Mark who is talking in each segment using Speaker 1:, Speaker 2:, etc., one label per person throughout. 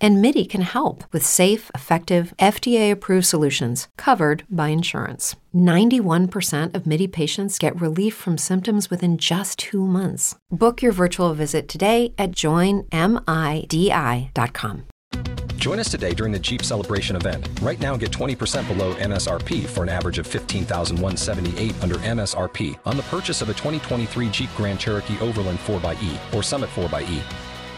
Speaker 1: And MIDI can help with safe, effective, FDA approved solutions covered by insurance. 91% of MIDI patients get relief from symptoms within just two months. Book your virtual visit today at joinmidi.com.
Speaker 2: Join us today during the Jeep Celebration event. Right now, get 20% below MSRP for an average of 15178 under MSRP on the purchase of a 2023 Jeep Grand Cherokee Overland 4xE or Summit 4xE.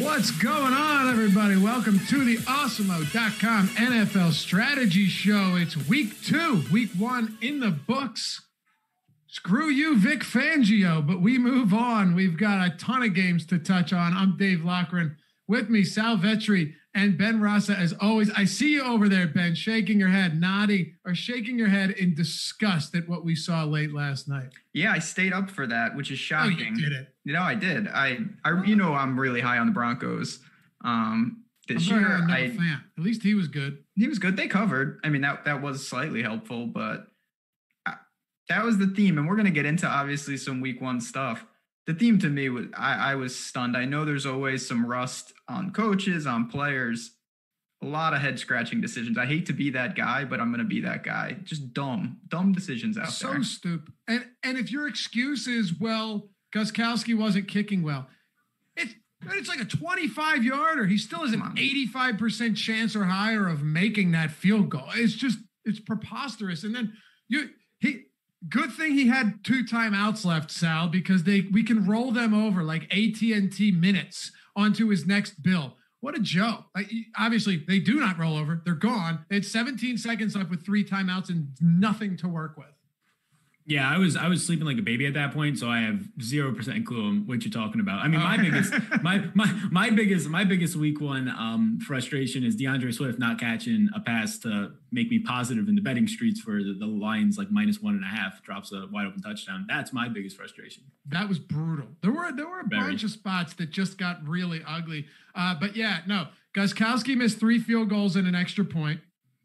Speaker 3: What's going on, everybody? Welcome to the Awesemo.com NFL Strategy Show. It's week two, week one in the books. Screw you, Vic Fangio, but we move on. We've got a ton of games to touch on. I'm Dave Loughran. With me, Sal Vetri and Ben Rasa, as always. I see you over there, Ben, shaking your head, nodding, or shaking your head in disgust at what we saw late last night.
Speaker 4: Yeah, I stayed up for that, which is shocking.
Speaker 3: Oh, you did it.
Speaker 4: You know, I did. I, I, you know, I'm really high on the Broncos. Um, this
Speaker 3: I'm
Speaker 4: year,
Speaker 3: not
Speaker 4: I,
Speaker 3: fan. At least he was good.
Speaker 4: he was good. They covered. I mean, that that was slightly helpful, but I, that was the theme. And we're gonna get into obviously some week one stuff. The theme to me was I, I was stunned. I know there's always some rust on coaches, on players, a lot of head scratching decisions. I hate to be that guy, but I'm gonna be that guy. Just dumb, dumb decisions out
Speaker 3: so
Speaker 4: there.
Speaker 3: So stupid. And and if your excuse is well, Gostkowski wasn't kicking well, it's it's like a 25 yarder. He still has an 85 percent chance or higher of making that field goal. It's just it's preposterous. And then you he good thing he had two timeouts left, Sal, because they we can roll them over like AT and T minutes onto his next bill. What a joke! Like, obviously, they do not roll over; they're gone. It's 17 seconds left with three timeouts and nothing to work with.
Speaker 5: Yeah, I was I was sleeping like a baby at that point, so I have zero percent clue on what you're talking about. I mean, my biggest my my my biggest my biggest week one um, frustration is D'Andre Swift not catching a pass to make me positive in the betting streets for the, the Lions like minus one and a half drops a wide open touchdown. That's my biggest frustration.
Speaker 3: That was brutal. There were there were a
Speaker 5: Very.
Speaker 3: bunch of spots that just got really ugly. Uh, but yeah, no, Gostkowski missed three field goals and an extra point,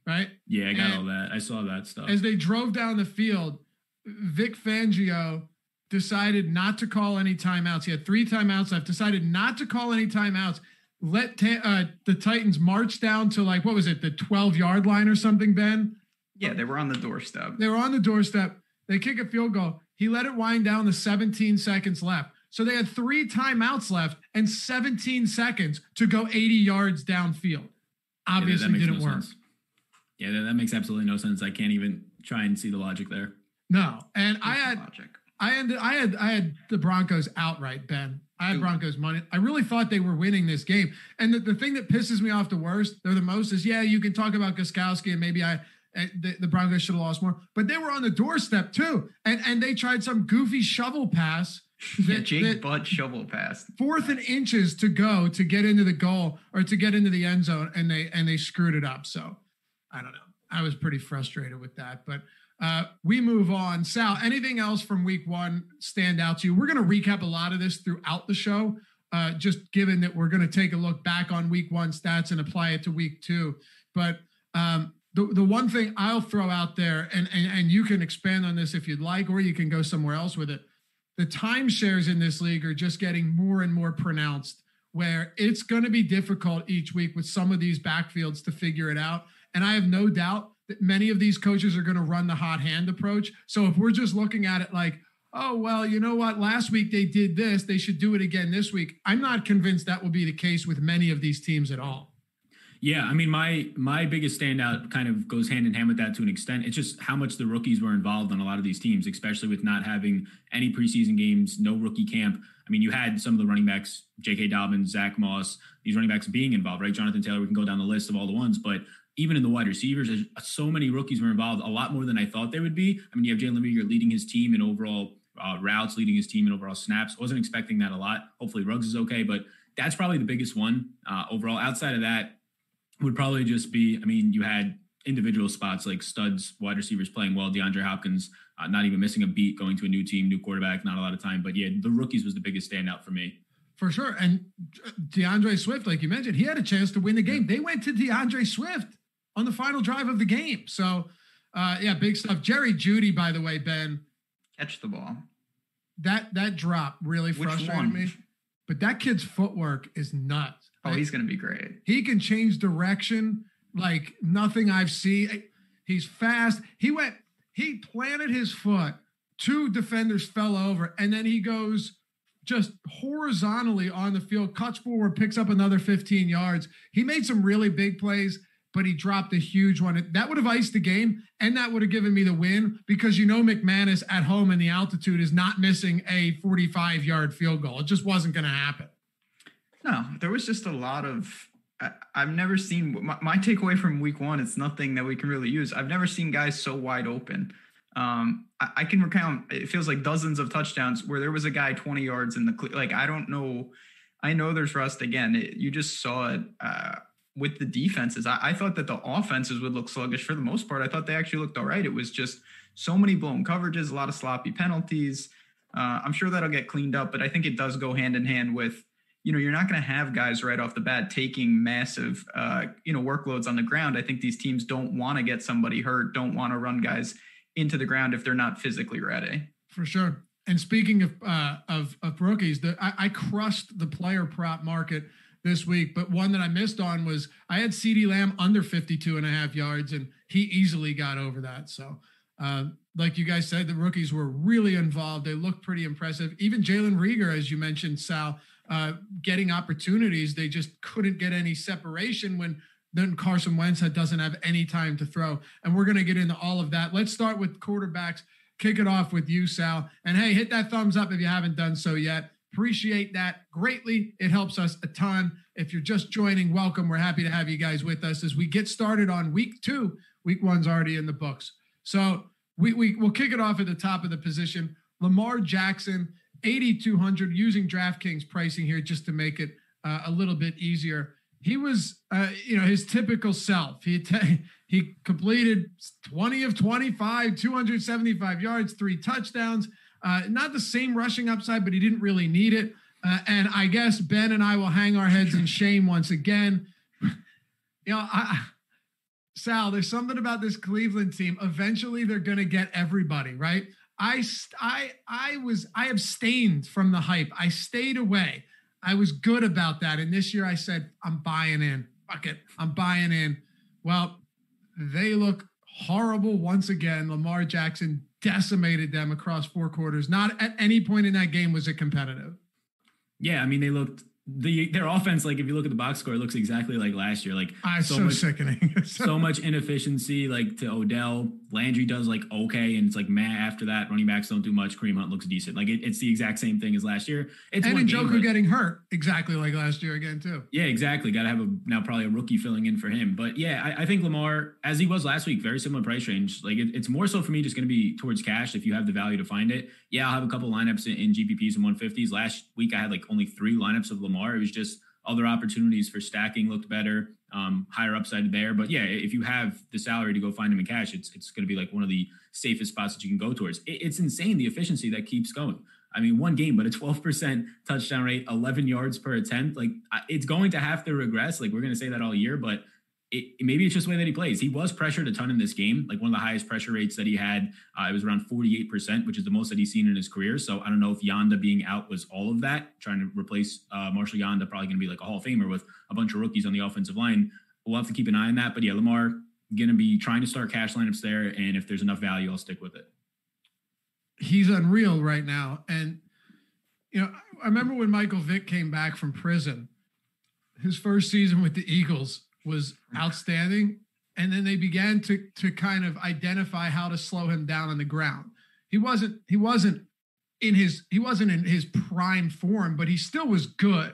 Speaker 3: right?
Speaker 5: Yeah, I got
Speaker 3: And-
Speaker 5: all that. I saw that stuff.
Speaker 3: As they drove down the field, Vic Fangio decided not to call any timeouts. He had three timeouts left. Decided not to call any timeouts. Let ta- uh, the Titans march down to like what was it, the twelve yard line or something, Ben?
Speaker 4: Yeah, they were on the doorstep.
Speaker 3: They were on the doorstep. They kick a field goal. He let it wind down to 17 seconds left. So they had three timeouts left and 17 seconds to go 80 yards downfield.
Speaker 5: Yeah, that-
Speaker 3: Obviously,
Speaker 5: that makes
Speaker 3: didn't
Speaker 5: no
Speaker 3: work.
Speaker 5: sense. Yeah, that, that makes absolutely no sense. I can't even try and see the logic there.
Speaker 3: No, and I had
Speaker 4: logic.
Speaker 3: I had I had I had the Broncos outright, Ben. I had
Speaker 4: Ooh.
Speaker 3: Broncos money. I really thought they were winning this game. And the, the thing that pisses me off the worst, or the most, is yeah, you can talk about Gostkowski and maybe I uh, the, the Broncos should have lost more, but they were on the doorstep too, and and they tried some goofy shovel pass.
Speaker 4: Yeah, Jake
Speaker 3: that-
Speaker 4: Butt shovel pass.
Speaker 3: fourth and inches to go to get into the goal or to get into the end zone and they and they screwed it up so i don't know i was pretty frustrated with that but uh, we move on. Sal anything else from week one stand out to you? We're going to recap a lot of this throughout the show uh, just given that we're going to take a look back on week one stats and apply it to week two. But um, the, the one thing i'll throw out there and, and and you can expand on this if you'd like or you can go somewhere else with it. The timeshares in this league are just getting more and more pronounced where it's going to be difficult each week with some of these backfields to figure it out. And I have no doubt many of these coaches are going to run the hot hand approach. So if we're just looking at it like, oh, well, you know what? Last week they did this, they should do it again this week. I'm not convinced that will be the case with many of these teams at all.
Speaker 5: Yeah, I mean, my my biggest standout kind of goes hand in hand with that to an extent. It's just how much the rookies were involved on a lot of these teams, especially with not having any preseason games, no rookie camp. I mean, you had some of the running backs, J.K. Dobbins, Zach Moss, these running backs being involved, right? Jonathan Taylor. We can go down the list of all the ones, but even in the wide receivers, so many rookies were involved, a lot more than I thought they would be. I mean, you have Jalen Reagor leading his team in overall uh, routes, leading his team in overall snaps. Wasn't expecting that a lot. Hopefully, Ruggs is okay, but that's probably the biggest one uh, overall. Outside of that, would probably just be, I mean, you had individual spots like studs, wide receivers playing well. DeAndre Hopkins uh, not even missing a beat, going to a new team, new quarterback, not a lot of time. But yeah, the rookies was the biggest standout for me.
Speaker 3: For sure. And D'Andre Swift, like you mentioned, he had a chance to win the game. They went to D'Andre Swift on the final drive of the game. So, uh, yeah, big stuff. Jerry Jeudy, by the way, Ben.
Speaker 4: Catch the ball.
Speaker 3: That that drop really frustrated me. But that kid's footwork is nuts.
Speaker 4: Oh, he's going to be great.
Speaker 3: He can change direction like nothing I've seen. He's fast. He went, he planted his foot. Two defenders fell over, and then he goes just horizontally on the field, cuts forward, picks up another 15 yards. He made some really big plays but he dropped a huge one. That would have iced the game, and that would have given me the win because you know McManus at home in the altitude is not missing a 45 yard field goal. It just wasn't going to happen.
Speaker 4: No, there was just a lot of. I, have never seen my, my, takeaway from week one. It's nothing that we can really use. I've never seen guys so wide open. Um, I, I, can recount. It feels like dozens of touchdowns where there was a guy 20 yards in the like. I don't know. I know there's rust again. It, you just saw it. Uh, with the defenses. I, I, thought that the offenses would look sluggish for the most part. I thought they actually looked all right. It was just so many blown coverages, a lot of sloppy penalties. Uh, I'm sure that'll get cleaned up, but I think it does go hand in hand with, you know, you're not going to have guys right off the bat taking massive, uh, you know, workloads on the ground. I think these teams don't want to get somebody hurt, don't want to run guys into the ground if they're not physically ready.
Speaker 3: For sure. And speaking of uh, of, of rookies, the, I, I crushed the player prop market this week, but one that I missed on was I had CeeDee Lamb under 52 and a half yards, and he easily got over that. So, uh, like you guys said, the rookies were really involved. They looked pretty impressive. Even Jalen Reagor, as you mentioned, Sal, uh, getting opportunities. They just couldn't get any separation when then Carson Wentz doesn't have any time to throw. And we're going to get into all of that. Let's start with quarterbacks. Kick it off with you, Sal. And hey, hit that thumbs up if you haven't done so yet. Appreciate that greatly. It helps us a ton. If you're just joining, welcome. We're happy to have you guys with us as we get started on week two. Week one's already in the books. So we, we, we'll kick it off at the top of the position. Lamar Jackson, 8,200 using DraftKings pricing here just to make it uh, a little bit easier. He was, uh, you know, his typical self. He t- he completed 20 of 25, 275 yards, three touchdowns. Uh, not the same rushing upside, but he didn't really need it. Uh, and I guess Ben and I will hang our heads in shame once again. you know, I, Sal, there's something about this Cleveland team. Eventually, they're going to get everybody right. I, I, I was, I abstained from the hype. I stayed away. I was good about that. And this year, I said, I'm buying in. Fuck it, I'm buying in. Well, they look horrible once again. Lamar Jackson decimated them across four quarters. Not at any point in that game was it competitive.
Speaker 5: Yeah, I mean they looked the their offense, like if you look at the box score, it looks exactly like last year. Like
Speaker 3: uh, so, so much, sickening.
Speaker 5: so much inefficiency. Like to Odell, Landry does like okay, and it's like meh. After that, running backs don't do much. Kareem Hunt looks decent. Like it, it's the exact same thing as last year. It's
Speaker 3: and Njoku getting hurt exactly like last year again too.
Speaker 5: Yeah, exactly. Got to have a now probably a rookie filling in for him. But yeah, I, I think Lamar, as he was last week, very similar price range. Like it, it's more so for me just going to be towards cash if you have the value to find it. Yeah, I'll have a couple lineups in, in GPPs and 150s. Last week I had like only three lineups of Lamar. It was just other opportunities for stacking looked better, um, higher upside there. But yeah, if you have the salary to go find him in cash, it's it's going to be like one of the safest spots that you can go towards. It, it's insane the efficiency that keeps going. I mean, one game, but a 12% touchdown rate, 11 yards per attempt. Like it's going to have to regress. Like we're going to say that all year, but it, maybe it's just the way that he plays. He was pressured a ton in this game, like one of the highest pressure rates that he had. Uh, it was around 48%, which is the most that he's seen in his career. So I don't know if Yanda being out was all of that, trying to replace uh, Marshall Yanda, probably going to be like a Hall of Famer with a bunch of rookies on the offensive line. We'll have to keep an eye on that. But yeah, Lamar going to be trying to start cash lineups there. And if there's enough value, I'll stick with it.
Speaker 3: He's unreal right now. And, you know, I remember when Michael Vick came back from prison, his first season with the Eagles was outstanding. And then they began to to kind of identify how to slow him down on the ground. He wasn't he wasn't in his he wasn't in his prime form, but he still was good.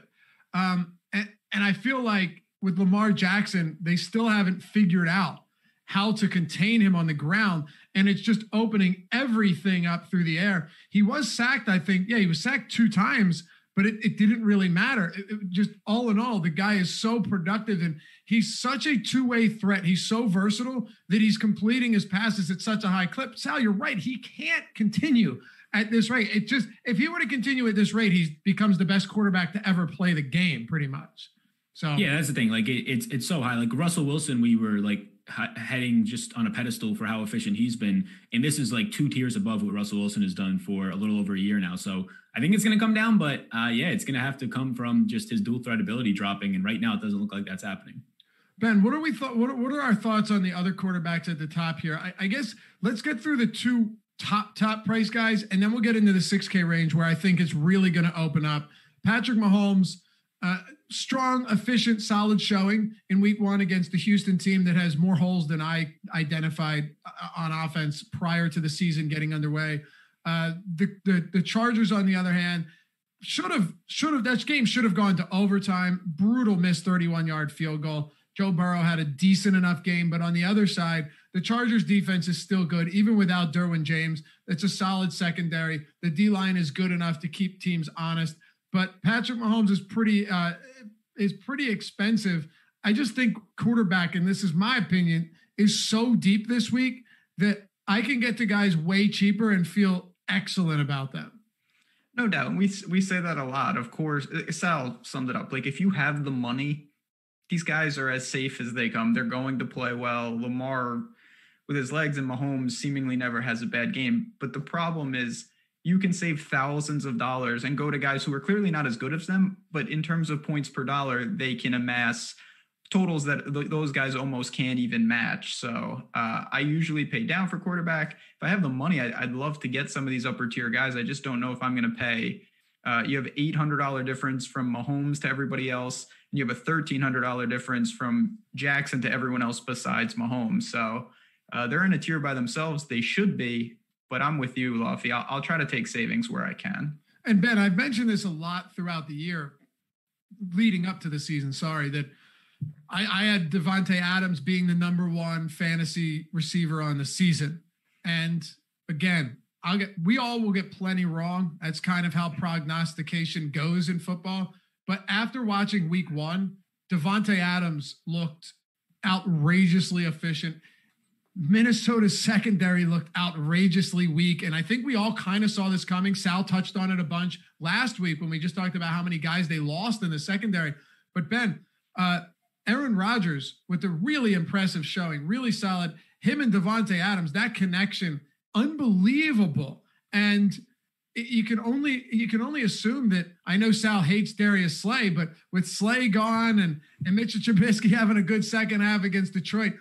Speaker 3: Um, and, and I feel like with Lamar Jackson, they still haven't figured out how to contain him on the ground. And it's just opening everything up through the air. He was sacked, I think. Yeah, he was sacked two times, but it, it didn't really matter. It, it just all in all, the guy is so productive and he's such a two way threat. He's so versatile that he's completing his passes at such a high clip. Sal, you're right. He can't continue at this rate. It just, if he were to continue at this rate, he becomes the best quarterback to ever play the game, pretty much. So,
Speaker 5: yeah, that's the thing. Like, it, it's, it's so high. Like, Russell Wilson, we were like, heading just on a pedestal for how efficient he's been. And this is like two tiers above what Russell Wilson has done for a little over a year now. So I think it's going to come down, but uh, yeah, it's going to have to come from just his dual threat ability dropping. And right now, it doesn't look like that's happening.
Speaker 3: Ben, what are we thought? What, are, what are our thoughts on the other quarterbacks at the top here? I, I guess let's get through the two top top price guys, and then we'll get into the 6K range where I think it's really going to open up. Patrick Mahomes, uh, strong, efficient, solid showing in week one against the Houston team that has more holes than I identified uh, on offense prior to the season getting underway. Uh, the, the the Chargers, on the other hand, should have should have that game should have gone to overtime. Brutal missed 31 yard field goal. Joe Burrow had a decent enough game, but on the other side, the Chargers defense is still good, even without Derwin James. It's a solid secondary. The D line is good enough to keep teams honest. But Patrick Mahomes is pretty uh, is pretty expensive. I just think quarterback, and this is my opinion, is so deep this week that I can get to guys way cheaper and feel excellent about them.
Speaker 4: No doubt. We we say that a lot. Of course, uh, Sal summed it up. Like if you have the money, these guys are as safe as they come. They're going to play well. Lamar with his legs and Mahomes seemingly never has a bad game. But the problem is you can save thousands of dollars and go to guys who are clearly not as good as them, but in terms of points per dollar, they can amass totals that th- those guys almost can't even match. So uh, I usually pay down for quarterback. If I have the money, I, would love to get some of these upper tier guys. I just don't know if I'm going to pay. Uh, you have $800 difference from Mahomes to everybody else, and you have a $1,300 difference from Jackson to everyone else besides Mahomes. So uh, they're in a tier by themselves. They should be, but I'm with you, Luffy. I'll, I'll try to take savings where I can.
Speaker 3: And Ben, I've mentioned this a lot throughout the year, leading up to the season. Sorry that I, I had Davante Adams being the number one fantasy receiver on the season, and again, I'll get. We all will get plenty wrong. That's kind of how prognostication goes in football. But after watching Week One, Davante Adams looked outrageously efficient. Minnesota's secondary looked outrageously weak. And I think we all kind of saw this coming. Sal touched on it a bunch last week when we just talked about how many guys they lost in the secondary. But Ben, uh, Aaron Rodgers with a really impressive showing, really solid. Him and Davante Adams, that connection, unbelievable. And you can only you can only assume that I know Sal hates Darius Slay, but with Slay gone and and Mitchell Trubisky having a good second half against Detroit,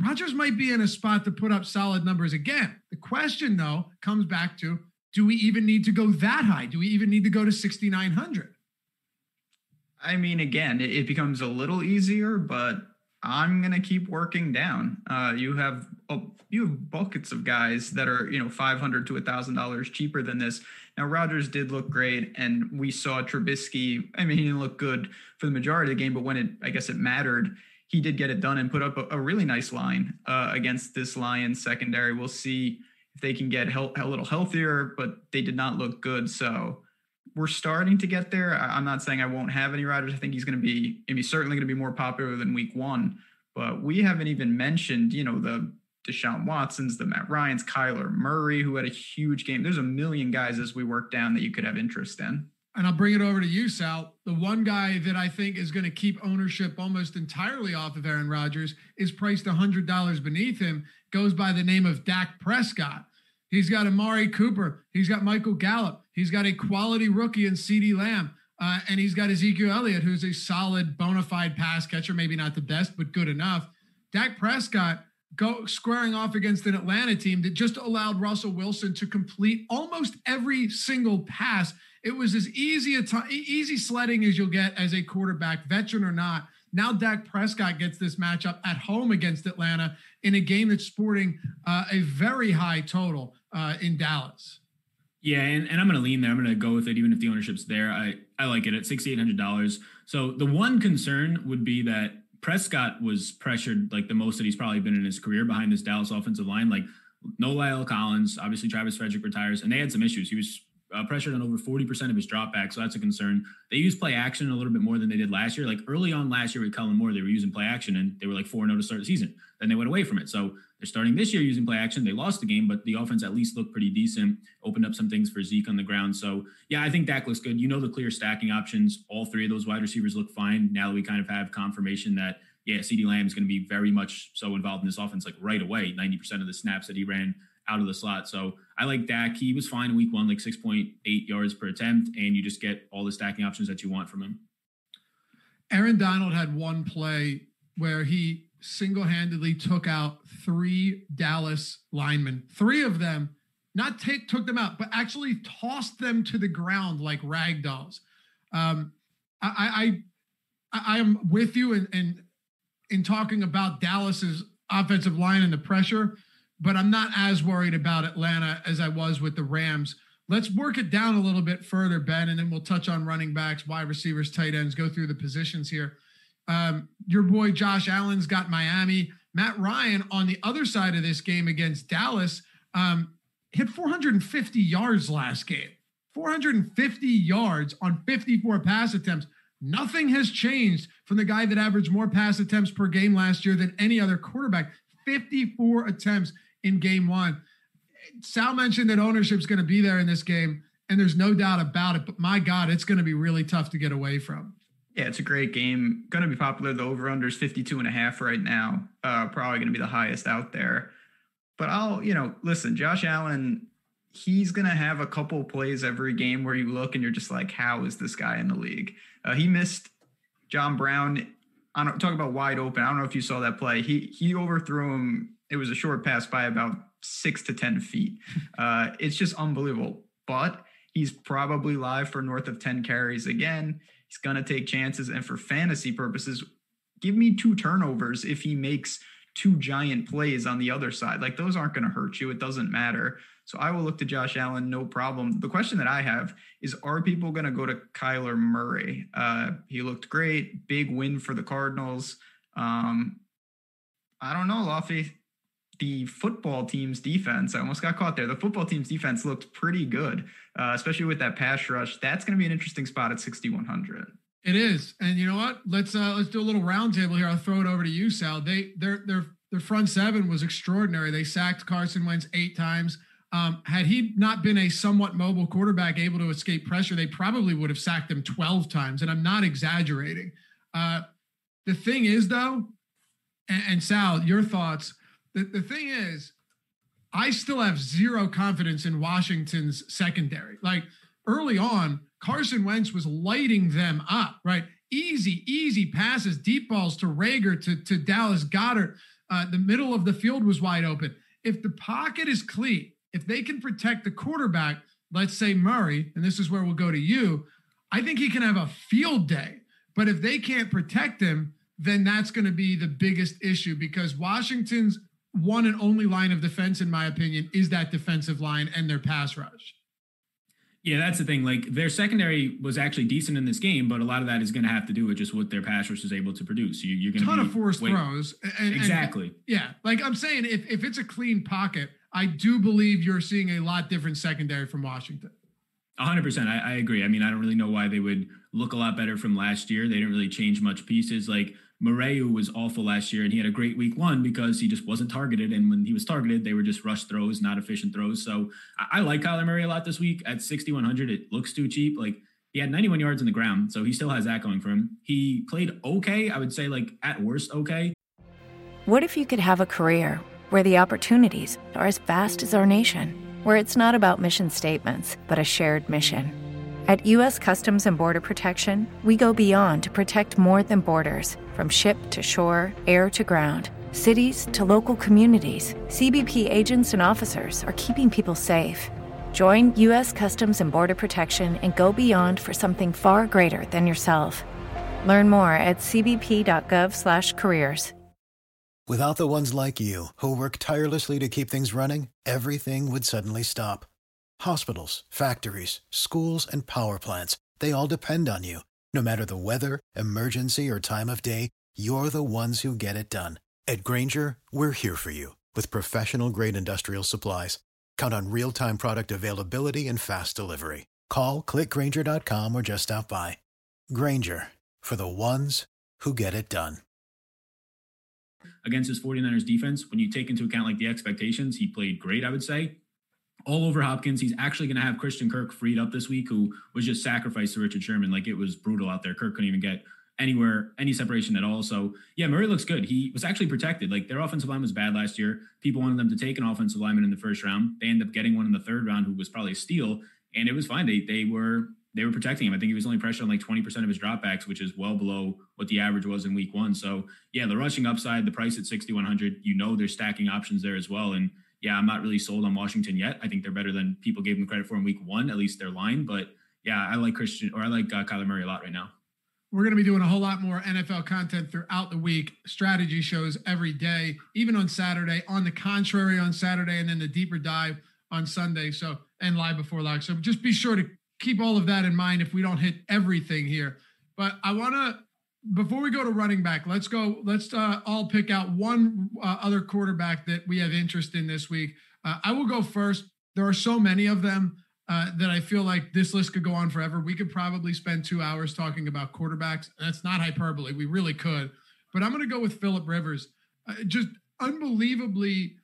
Speaker 3: Rodgers might be in a spot to put up solid numbers again. The question, though, comes back to do we even need to go that high? Do we even need to go to 6,900?
Speaker 4: I mean, again, it, becomes a little easier, but I'm gonna keep working down. Uh, you have oh, you have buckets of guys that are you know 500 to a thousand dollars cheaper than this. Now Rodgers did look great, and we saw Trubisky. I mean, he didn't look good for the majority of the game, but when it I guess it mattered, he did get it done and put up a, a really nice line uh, against this Lions secondary. We'll see if they can get a little healthier, but they did not look good. So we're starting to get there. I, am not saying I won't have any riders. I think he's going to be, mean, certainly going to be more popular than week one. But we haven't even mentioned, you know, the Deshaun Watsons, the Matt Ryans, Kyler Murray, who had a huge game. There's a million guys as we work down that you could have interest in
Speaker 3: and I'll bring it over to you, Sal. The one guy that I think is going to keep ownership almost entirely off of Aaron Rodgers is priced $100 beneath him, goes by the name of Dak Prescott. He's got Amari Cooper. He's got Michael Gallup. He's got a quality rookie in CeeDee Lamb. Uh, and he's got Ezekiel Elliott, who's a solid bona fide pass catcher, maybe not the best, but good enough. Dak Prescott go squaring off against an Atlanta team that just allowed Russell Wilson to complete almost every single pass it was as easy a t- easy sledding as you'll get as a quarterback, veteran or not. Now Dak Prescott gets this matchup at home against Atlanta in a game that's sporting uh, a very high total uh, in Dallas.
Speaker 5: Yeah, and, and I'm going to lean there. I'm going to go with it, even if the ownership's there. I, I like it at $6,800. So the one concern would be that Prescott was pressured like the most that he's probably been in his career behind this Dallas offensive line. Like no La'el Collins, obviously Travis Frederick retires, and they had some issues. He was uh, pressured on over 40% of his dropbacks, so that's a concern. They use play action a little bit more than they did last year. Like early on last year with Kellen Moore, they were using play action and they were like 4 0 to start the season. Then they went away from it. So they're starting this year using play action. They lost the game, but the offense at least looked pretty decent, opened up some things for Zeke on the ground. So yeah, I think Dak looks good. You know the clear stacking options. All three of those wide receivers look fine. Now that we kind of have confirmation that yeah, CeeDee Lamb is going to be very much so involved in this offense, like right away. 90% of the snaps that he ran out of the slot. So I like Dak. He was fine in week one, like 6.8 yards per attempt, and you just get all the stacking options that you want from him.
Speaker 3: Aaron Donald had one play where he single handedly took out three Dallas linemen, three of them, not take, took them out, but actually tossed them to the ground like rag dolls. Um, I, I, I am with you in, in, in talking about Dallas's offensive line and the pressure but I'm not as worried about Atlanta as I was with the Rams. Let's work it down a little bit further, Ben, and then we'll touch on running backs, wide receivers, tight ends, go through the positions here. Um, your boy Josh Allen's got Miami. Matt Ryan on the other side of this game against Dallas um, hit 450 yards last game. 450 yards on 54 pass attempts. Nothing has changed from the guy that averaged more pass attempts per game last year than any other quarterback. 54 attempts in game one. Sal mentioned that ownership's going to be there in this game, and there's no doubt about it. But my God, it's going to be really tough to get away from.
Speaker 4: Yeah, it's a great game. Going to be popular. The over under is 52 and a half right now. Uh, probably going to be the highest out there. But I'll, you know, listen, Josh Allen, he's going to have a couple plays every game where you look and you're just like, how is this guy in the league? Uh, he missed John Brown. I don't talk about wide open. I don't know if you saw that play. He he overthrew him it was a short pass by about six to 10 feet. Uh, it's just unbelievable. But he's probably live for north of 10 carries again. He's going to take chances. And for fantasy purposes, give me two turnovers if he makes two giant plays on the other side. Like those aren't going to hurt you. It doesn't matter. So I will look to Josh Allen, no problem. The question that I have is Are people going to go to Kyler Murray? Uh, he looked great. Big win for the Cardinals. Um, I don't know, Laffy the football team's defense, I almost got caught there. The football team's defense looked pretty good, uh, especially with that pass rush. That's going to be an interesting spot at 6,100.
Speaker 3: It is, and you know what? Let's uh, let's do a little roundtable here. I'll throw it over to you, Sal. They their their their front seven was extraordinary. They sacked Carson Wentz eight times. Um, had he not been a somewhat mobile quarterback able to escape pressure, they probably would have sacked him 12 times. And I'm not exaggerating. Uh, the thing is, though, and, and Sal, your thoughts the, the thing is, I still have zero confidence in Washington's secondary. Like early on, Carson Wentz was lighting them up, right? Easy, easy passes, deep balls to Reagor, to, to Dallas Goedert. Uh, the middle of the field was wide open. If the pocket is clean, if they can protect the quarterback, let's say Murray, and this is where we'll go to you, I think he can have a field day. But if they can't protect him, then that's going to be the biggest issue because Washington's one and only line of defense, in my opinion, is that defensive line and their pass rush.
Speaker 5: Yeah, that's the thing. Like their secondary was actually decent in this game, but a lot of that is going to have to do with just what their pass rush is able to produce. You, you're going to
Speaker 3: ton of forced
Speaker 5: wait,
Speaker 3: throws.
Speaker 5: And, exactly.
Speaker 3: And, yeah, like I'm saying, if if it's a clean pocket, I do believe you're seeing a lot different secondary from Washington.
Speaker 5: 100%. I, I agree. I mean, I don't really know why they would look a lot better from last year. They didn't really change much pieces. Like Murray was awful last year, and he had a great week one because he just wasn't targeted. And when he was targeted, they were just rush throws, not efficient throws. So I, I like Kyler Murray a lot this week at 6,100. It looks too cheap. Like he had 91 yards on the ground, so he still has that going for him. He played okay. I would say, like at worst, okay.
Speaker 6: What if you could have a career where the opportunities are as vast as our nation, where it's not about mission statements, but a shared mission? At U.S. Customs and Border Protection, we go beyond to protect more than borders from ship to shore, air to ground, cities to local communities. CBP agents and officers are keeping people safe. Join U.S. Customs and Border Protection and go beyond for something far greater than yourself. Learn more at cbp.gov/careers.
Speaker 7: Without the ones like you who work tirelessly to keep things running, everything would suddenly stop. Hospitals, factories, schools, and power plants—they all depend on you. No matter the weather, emergency, or time of day, you're the ones who get it done. At Grainger, we're here for you with professional grade industrial supplies. Count on real time product availability and fast delivery. Call clickgrainger.com or just stop by. Grainger for the ones who get it done.
Speaker 5: Against his 49ers defense, when you take into account like the expectations, he played great, I would say. All over Hopkins. He's actually going to have Christian Kirk freed up this week, who was just sacrificed to Richard Sherman. Like it was brutal out there. Kirk couldn't even get anywhere, any separation at all. So yeah, Murray looks good. He was actually protected. Like their offensive line was bad last year. People wanted them to take an offensive lineman in the first round. They ended up getting one in the third round who was probably a steal. And it was fine. They they were they were protecting him. I think he was only pressured on like 20% of his dropbacks, which is well below what the average was in week one. So yeah, the rushing upside, the price at 6,100, you know, there's stacking options there as well. And yeah, I'm not really sold on Washington yet. I think they're better than people gave them credit for in week one, at least their line. But yeah, I like Christian or I like uh, Kyler Murray a lot right now.
Speaker 3: We're going to be doing a whole lot more NFL content throughout the week, strategy shows every day, even on Saturday, on the contrary on Saturday, and then the deeper dive on Sunday. So, and live before lock. So just be sure to keep all of that in mind if we don't hit everything here. But I want to, before we go to running back, let's go, let's uh, all pick out one uh, other quarterback that we have interest in this week. Uh, I will go first. There are so many of them uh, that I feel like this list could go on forever. We could probably spend two hours talking about quarterbacks. That's not hyperbole. We really could. But I'm going to go with Philip Rivers. Uh, just unbelievably,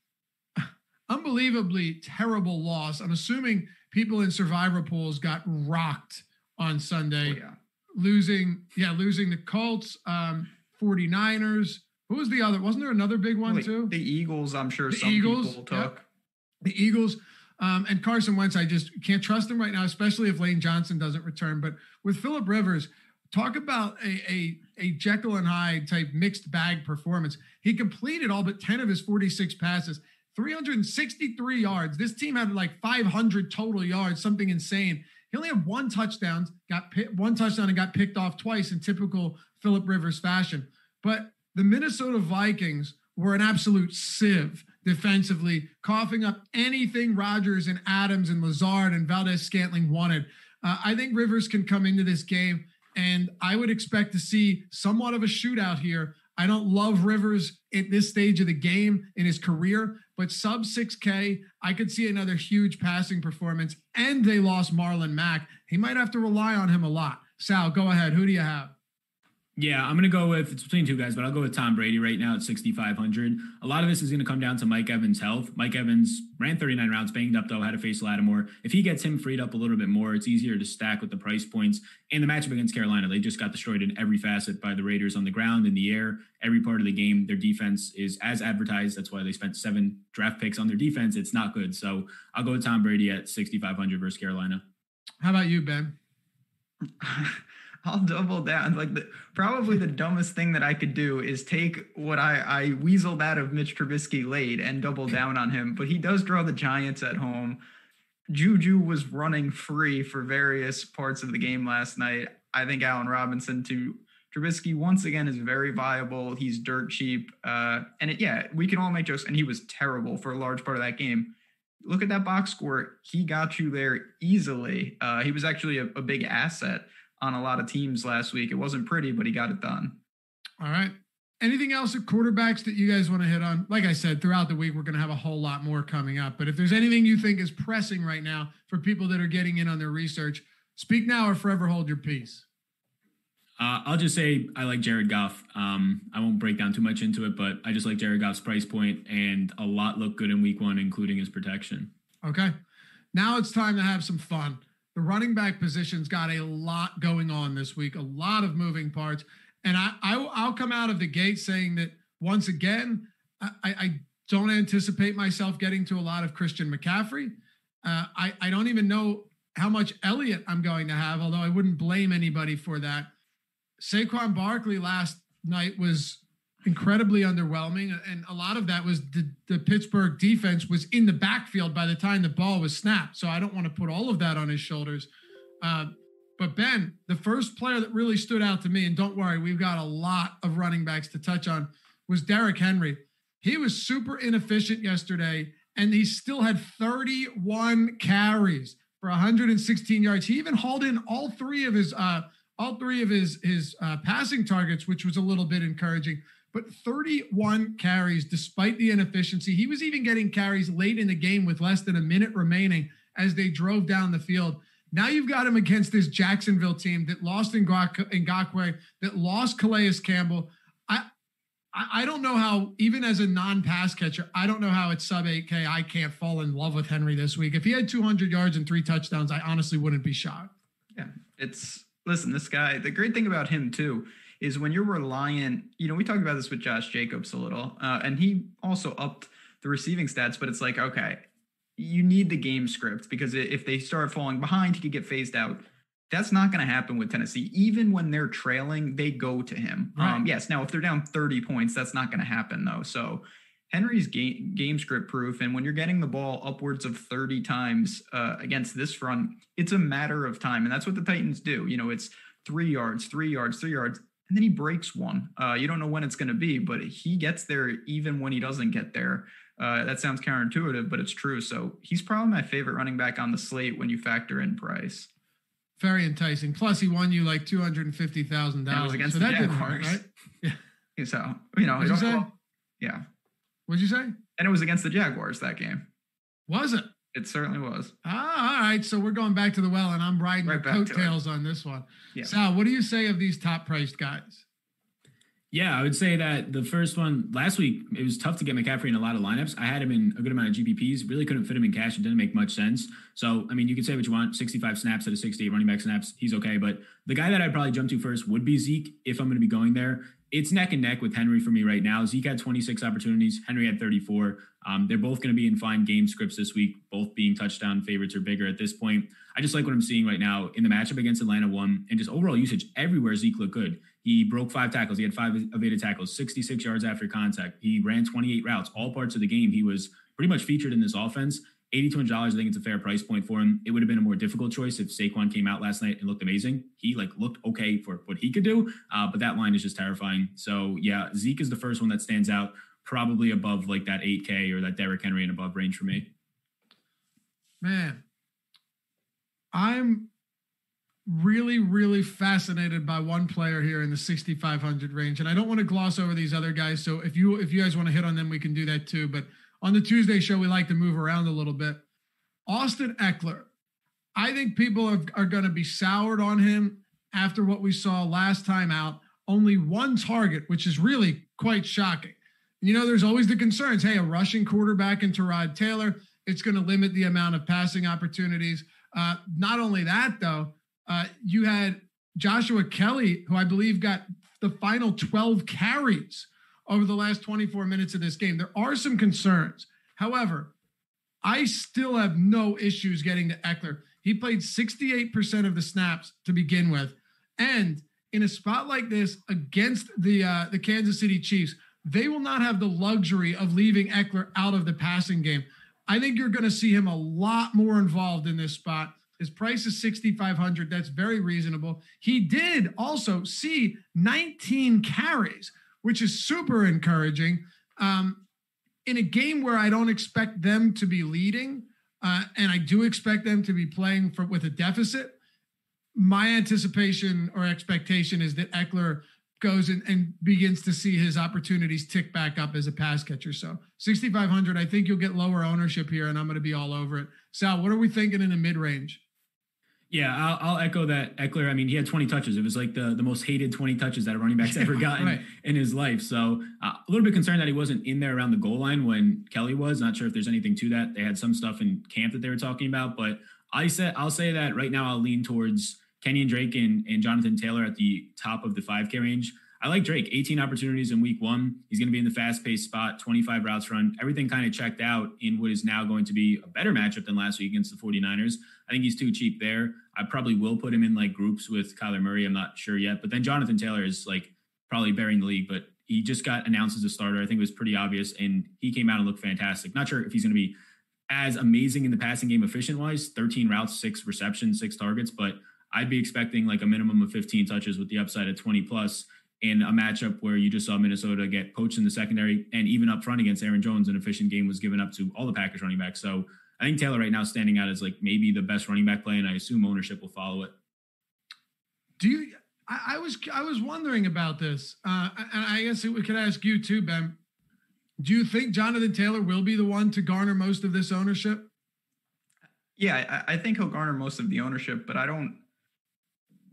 Speaker 3: unbelievably terrible loss. I'm assuming people in survivor pools got rocked on Sunday, oh, yeah. Losing, yeah, losing the Colts, um, 49ers. Who was the other? Wasn't there another big one Wait, too?
Speaker 4: The Eagles, I'm sure the some Eagles, people took. Yep.
Speaker 3: The Eagles. Um, and Carson Wentz, I just can't trust him right now, especially if Lane Johnson doesn't return. But with Philip Rivers, talk about a, a, a Jekyll and Hyde type mixed bag performance. He completed all but 10 of his 46 passes, 363 yards. This team had like 500 total yards, something insane. He only had one touchdown, got one touchdown and got picked off twice in typical Philip Rivers fashion. But the Minnesota Vikings were an absolute sieve defensively, coughing up anything Rodgers and Adams and Lazard and Valdes-Scantling wanted. Uh, I think Rivers can come into this game, and I would expect to see somewhat of a shootout here. I don't love Rivers at this stage of the game in his career, but sub 6K, I could see another huge passing performance. And they lost Marlon Mack. He might have to rely on him a lot. Sal, go ahead. Who do you have?
Speaker 5: Yeah, I'm going to go with it's between two guys, but I'll go with Tom Brady right now at 6,500. A lot of this is going to come down to Mike Evans' health. Mike Evans ran 39 rounds, banged up though, had to face Lattimore. If he gets him freed up a little bit more, it's easier to stack with the price points. And the matchup against Carolina, they just got destroyed in every facet by the Raiders on the ground, in the air, every part of the game. Their defense is as advertised. That's why they spent seven draft picks on their defense. It's not good. So I'll go with Tom Brady at 6,500 versus Carolina.
Speaker 3: How about you, Ben?
Speaker 4: I'll double down. Like the probably the dumbest thing that I could do is take what I I weaseled out of Mitch Trubisky late and double down on him. But he does draw the Giants at home. Juju was running free for various parts of the game last night. I think Allen Robinson to Trubisky once again is very viable. He's dirt cheap, uh, and it, yeah, we can all make jokes. And he was terrible for a large part of that game. Look at that box score; he got you there easily. Uh, he was actually a, a big asset on a lot of teams last week. It wasn't pretty, but he got it done.
Speaker 3: All right. Anything else at quarterbacks that you guys want to hit on? Like I said, throughout the week, we're going to have a whole lot more coming up. But if there's anything you think is pressing right now for people that are getting in on their research, speak now or forever hold your peace.
Speaker 5: Uh, I'll just say I like Jared Goff. Um, I won't break down too much into it, but I just like Jared Goff's price point, and a lot look good in week one, including his protection.
Speaker 3: Okay. Now it's time to have some fun. The running back position's got a lot going on this week, a lot of moving parts. And I, I will come out of the gate saying that once again, I, I don't anticipate myself getting to a lot of Christian McCaffrey. Uh, I, I don't even know how much Elliott I'm going to have, although I wouldn't blame anybody for that. Saquon Barkley last night was incredibly underwhelming. And a lot of that was the, the, Pittsburgh defense was in the backfield by the time the ball was snapped. So I don't want to put all of that on his shoulders. Uh, But Ben, the first player that really stood out to me, and don't worry, we've got a lot of running backs to touch on, was Derrick Henry. He was super inefficient yesterday, and he still had 31 carries for 116 yards. He even hauled in all three of his uh, all three of his his uh, passing targets, which was a little bit encouraging. But 31 carries, despite the inefficiency, he was even getting carries late in the game with less than a minute remaining as they drove down the field. Now you've got him against this Jacksonville team that lost Ngakoue, that lost Calais Campbell. I, I don't know how, even as a non-pass catcher, I don't know how it's sub 8K. I can't fall in love with Henry this week. If he had 200 yards and three touchdowns, I honestly wouldn't be shocked.
Speaker 4: Yeah, it's listen. This guy. The great thing about him too is when you're reliant. You know, we talked about this with Josh Jacobs a little, uh, and he also upped the receiving stats. But it's like, okay, you need the game script because if they start falling behind, he could get phased out. That's not going to happen with Tennessee. Even when they're trailing, they go to him. Um, right. Um, yes. Now, if they're down 30 points, that's not going to happen though. So Henry's game, game script proof. And when you're getting the ball upwards of 30 times uh, against this front, it's a matter of time. And that's what the Titans do. You know, it's three yards, three yards, three yards. And then he breaks one. Uh, you don't know when it's going to be, but he gets there even when he doesn't get there. Uh, that sounds counterintuitive, but it's true. So he's probably my favorite running back on the slate when you factor in price.
Speaker 3: Very enticing. Plus, he won you like two hundred and fifty thousand dollars
Speaker 4: against so the Jaguars, right? Yeah. So you know,
Speaker 3: What'd you say?
Speaker 4: yeah.
Speaker 3: What'd you say?
Speaker 4: And it was against the Jaguars that game.
Speaker 3: Was it?
Speaker 4: It certainly was.
Speaker 3: Ah, all right. So we're going back to the well, and I'm riding right coattails on this one. Yeah. Sal, what do you say of these top priced guys?
Speaker 5: Yeah, I would say that the first one last week, it was tough to get McCaffrey in a lot of lineups. I had him in a good amount of GPPs, really couldn't fit him in cash. It didn't make much sense. So, I mean, you could say what you want 65 snaps out of 68 running back snaps. He's okay. But the guy that I'd probably jump to first would be Zeke if I'm going to be going there. It's neck and neck with Henry for me right now. Zeke had 26 opportunities, Henry had 34. Um, they're both going to be in fine game scripts this week, both being touchdown favorites or bigger at this point. I just like what I'm seeing right now in the matchup against Atlanta one and just overall usage everywhere. Zeke looked good. He broke five tackles. He had five evaded tackles, 66 yards after contact. He ran 28 routes, all parts of the game. He was pretty much featured in this offense. $8,200, I think it's a fair price point for him. It would have been a more difficult choice if Saquon came out last night and looked amazing. He like looked okay for what he could do, uh, but that line is just terrifying. So yeah, Zeke is the first one that stands out, probably above like that 8K or that Derrick Henry and above range for me.
Speaker 3: Man, I'm really, really fascinated by one player here in the 6,500 range, and I don't want to gloss over these other guys. So if you if you guys want to hit on them, we can do that too. But on the Tuesday show, we like to move around a little bit. Austin Ekeler, I think people are, are going to be soured on him after what we saw last time out. Only one target, which is really quite shocking. You know, there's always the concerns. Hey, a rushing quarterback in Tyrod Taylor, it's going to limit the amount of passing opportunities. Uh, not only that, though, uh, you had Joshua Kelley, who I believe got the final 12 carries over the last 24 minutes of this game. There are some concerns. However, I still have no issues getting to Ekeler. He played 68% of the snaps to begin with. And in a spot like this against the uh, the Kansas City Chiefs, they will not have the luxury of leaving Ekeler out of the passing game. I think you're going to see him a lot more involved in this spot. His price is 6500. That's very reasonable. He did also see 19 carries, which is super encouraging. Um, in a game where I don't expect them to be leading, uh, and I do expect them to be playing for, with a deficit, my anticipation or expectation is that Ekeler goes in and begins to see his opportunities tick back up as a pass catcher. So 6,500, I think you'll get lower ownership here, and I'm going to be all over it. Sal, what are we thinking in the mid range?
Speaker 5: Yeah, I'll, I'll, echo that. Ekeler, I mean, he had 20 touches. It was like the, the most hated 20 touches that a running back's ever gotten right. in his life. So uh, a little bit concerned that he wasn't in there around the goal line when Kelley was. Not sure if there's anything to that. They had some stuff in camp that they were talking about, but I said I'll say that right now I'll lean towards Kenyan Drake and, and Jonathan Taylor at the top of the 5K range. I like Drake. 18 opportunities in week one. He's going to be in the fast paced spot, 25 routes run. Everything kind of checked out in what is now going to be a better matchup than last week against the 49ers. I think he's too cheap there. I probably will put him in like groups with Kyler Murray. I'm not sure yet. But then Jonathan Taylor is like probably burying the league, but he just got announced as a starter. I think it was pretty obvious. And he came out and looked fantastic. Not sure if he's going to be as amazing in the passing game efficient wise 13 routes, six receptions, six targets, but I'd be expecting like a minimum of 15 touches with the upside of 20 plus in a matchup where you just saw Minnesota get poached in the secondary and even up front against Aaron Jones, an efficient game was given up to all the Packers running backs. So I think Taylor right now standing out as like maybe the best running back play, and I assume ownership will follow it.
Speaker 3: Do you? I, I was I was wondering about this, uh, and I guess we could ask you too, Ben. Do you think Jonathan Taylor will be the one to garner most of this ownership?
Speaker 4: Yeah, I, I think he'll garner most of the ownership, but I don't.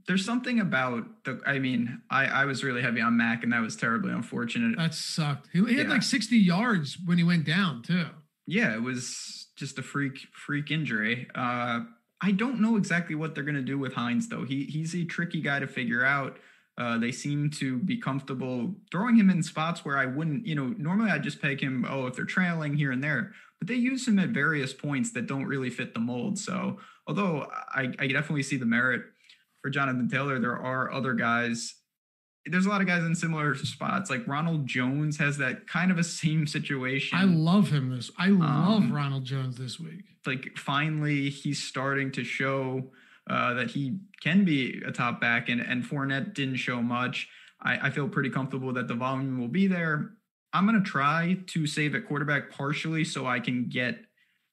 Speaker 4: There's something about the. I mean, I I was really heavy on Mac, and that was terribly unfortunate.
Speaker 3: That sucked. He, he had
Speaker 4: Yeah.
Speaker 3: like 60 yards when he went down too.
Speaker 4: yeah, it was just a freak freak injury. Uh, I don't know exactly what they're gonna do with Hines though. He he's a tricky guy to figure out. Uh, they seem to be comfortable throwing him in spots where I wouldn't, you know, normally I'd just peg him, oh, if they're trailing here and there, but they use him at various points that don't really fit the mold. So, although I, I definitely see the merit for Jonathan Taylor, there are other guys. There's a lot of guys in similar spots. Like Ronald Jones has that kind of a same situation
Speaker 3: I love him this. I love
Speaker 4: Um,
Speaker 3: Ronald Jones this week.
Speaker 4: like finally he's starting to show uh, that he can be a top back, and and Fournette didn't show much. I, I feel pretty comfortable that the volume will be there. I'm gonna try to save at quarterback partially so I can get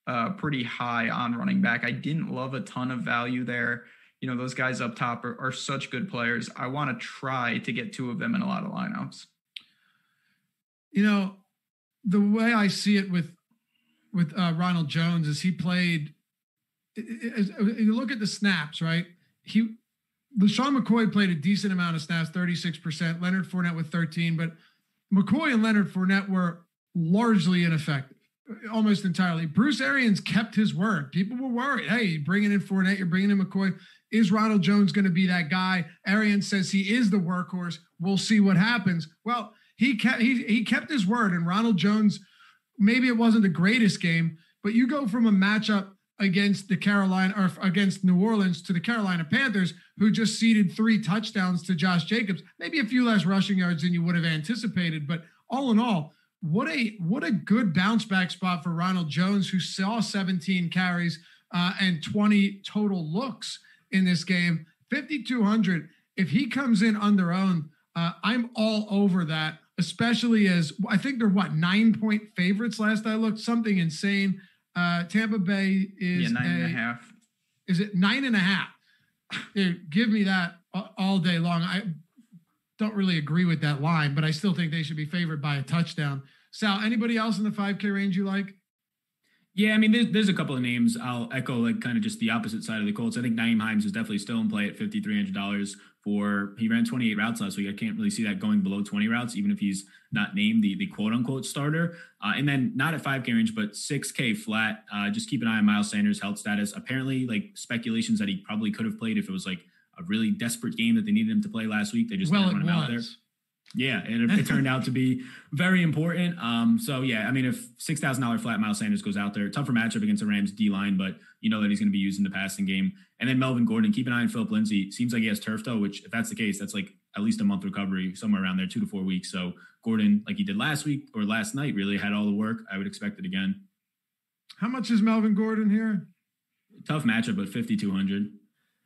Speaker 4: uh, pretty high on running back. I didn't love a ton of value there. You know, those guys up top are, are such good players. I want to try to get two of them in a lot of lineups.
Speaker 3: You know, the way I see it with with uh, Ronald Jones is he played. is- You look at the snaps, right? He, LeSean McCoy played a decent amount of snaps, thirty six percent. Leonard Fournette with thirteen, but McCoy and Leonard Fournette were largely ineffective, almost entirely. Bruce Arians kept his word. People were worried. Hey, you're bringing in Fournette, you're bringing in McCoy. Is Ronald Jones going to be that guy? Arians says he is the workhorse. We'll see what happens. Well, he kept he he kept his word, and Ronald Jones. Maybe it wasn't the greatest game, but you go from a matchup against the Carolina or against New Orleans to the Carolina Panthers, who just ceded three touchdowns to Josh Jacobs. Maybe a few less rushing yards than you would have anticipated, but all in all, what a what a good bounce back spot for Ronald Jones, who saw 17 carries uh, and 20 total looks in this game. 5200. If he comes in under owned, uh, I'm all over that. Especially as I think they're what nine point favorites last I looked, something insane. Uh, Tampa Bay is
Speaker 4: yeah, nine and a
Speaker 3: a-
Speaker 4: half.
Speaker 3: is it nine and a half? Dude, give me that all day long. I don't really agree with that line, but I still think they should be favored by a touchdown. Sal, anybody else in the 5K range you like?
Speaker 5: Yeah, I mean, there's, there's a couple of names. I'll echo like kind of just the opposite side of the Colts. I think Nyheim Hines is definitely still in play at fifty three hundred dollars for he ran twenty eight routes last week. I can't really see that going below twenty routes, even if he's not named the the quote unquote starter. Uh, and then not at five K range, but six K flat. Uh, just keep an eye on Miles Sanders' health status. Apparently, like speculations that he probably could have played if it was like a really desperate game that they needed him to play last week. They just
Speaker 3: well,
Speaker 5: didn't
Speaker 3: it
Speaker 5: run him out there. Yeah, and it, it turned out to be very important. Um, so yeah, I mean, if six thousand dollar flat Miles Sanders goes out there, tougher matchup against the Rams D line, but you know that he's going to be used in the passing game. And then Melvin Gordon, keep an eye on Philip Lindsay. Seems like he has turf toe, which if that's the case, that's like at least a month recovery, somewhere around there, two to four weeks. So Gordon, like he did last week or last night, really had all the work. I would expect it again.
Speaker 3: How much is Melvin Gordon here?
Speaker 5: Tough matchup, but fifty two hundred.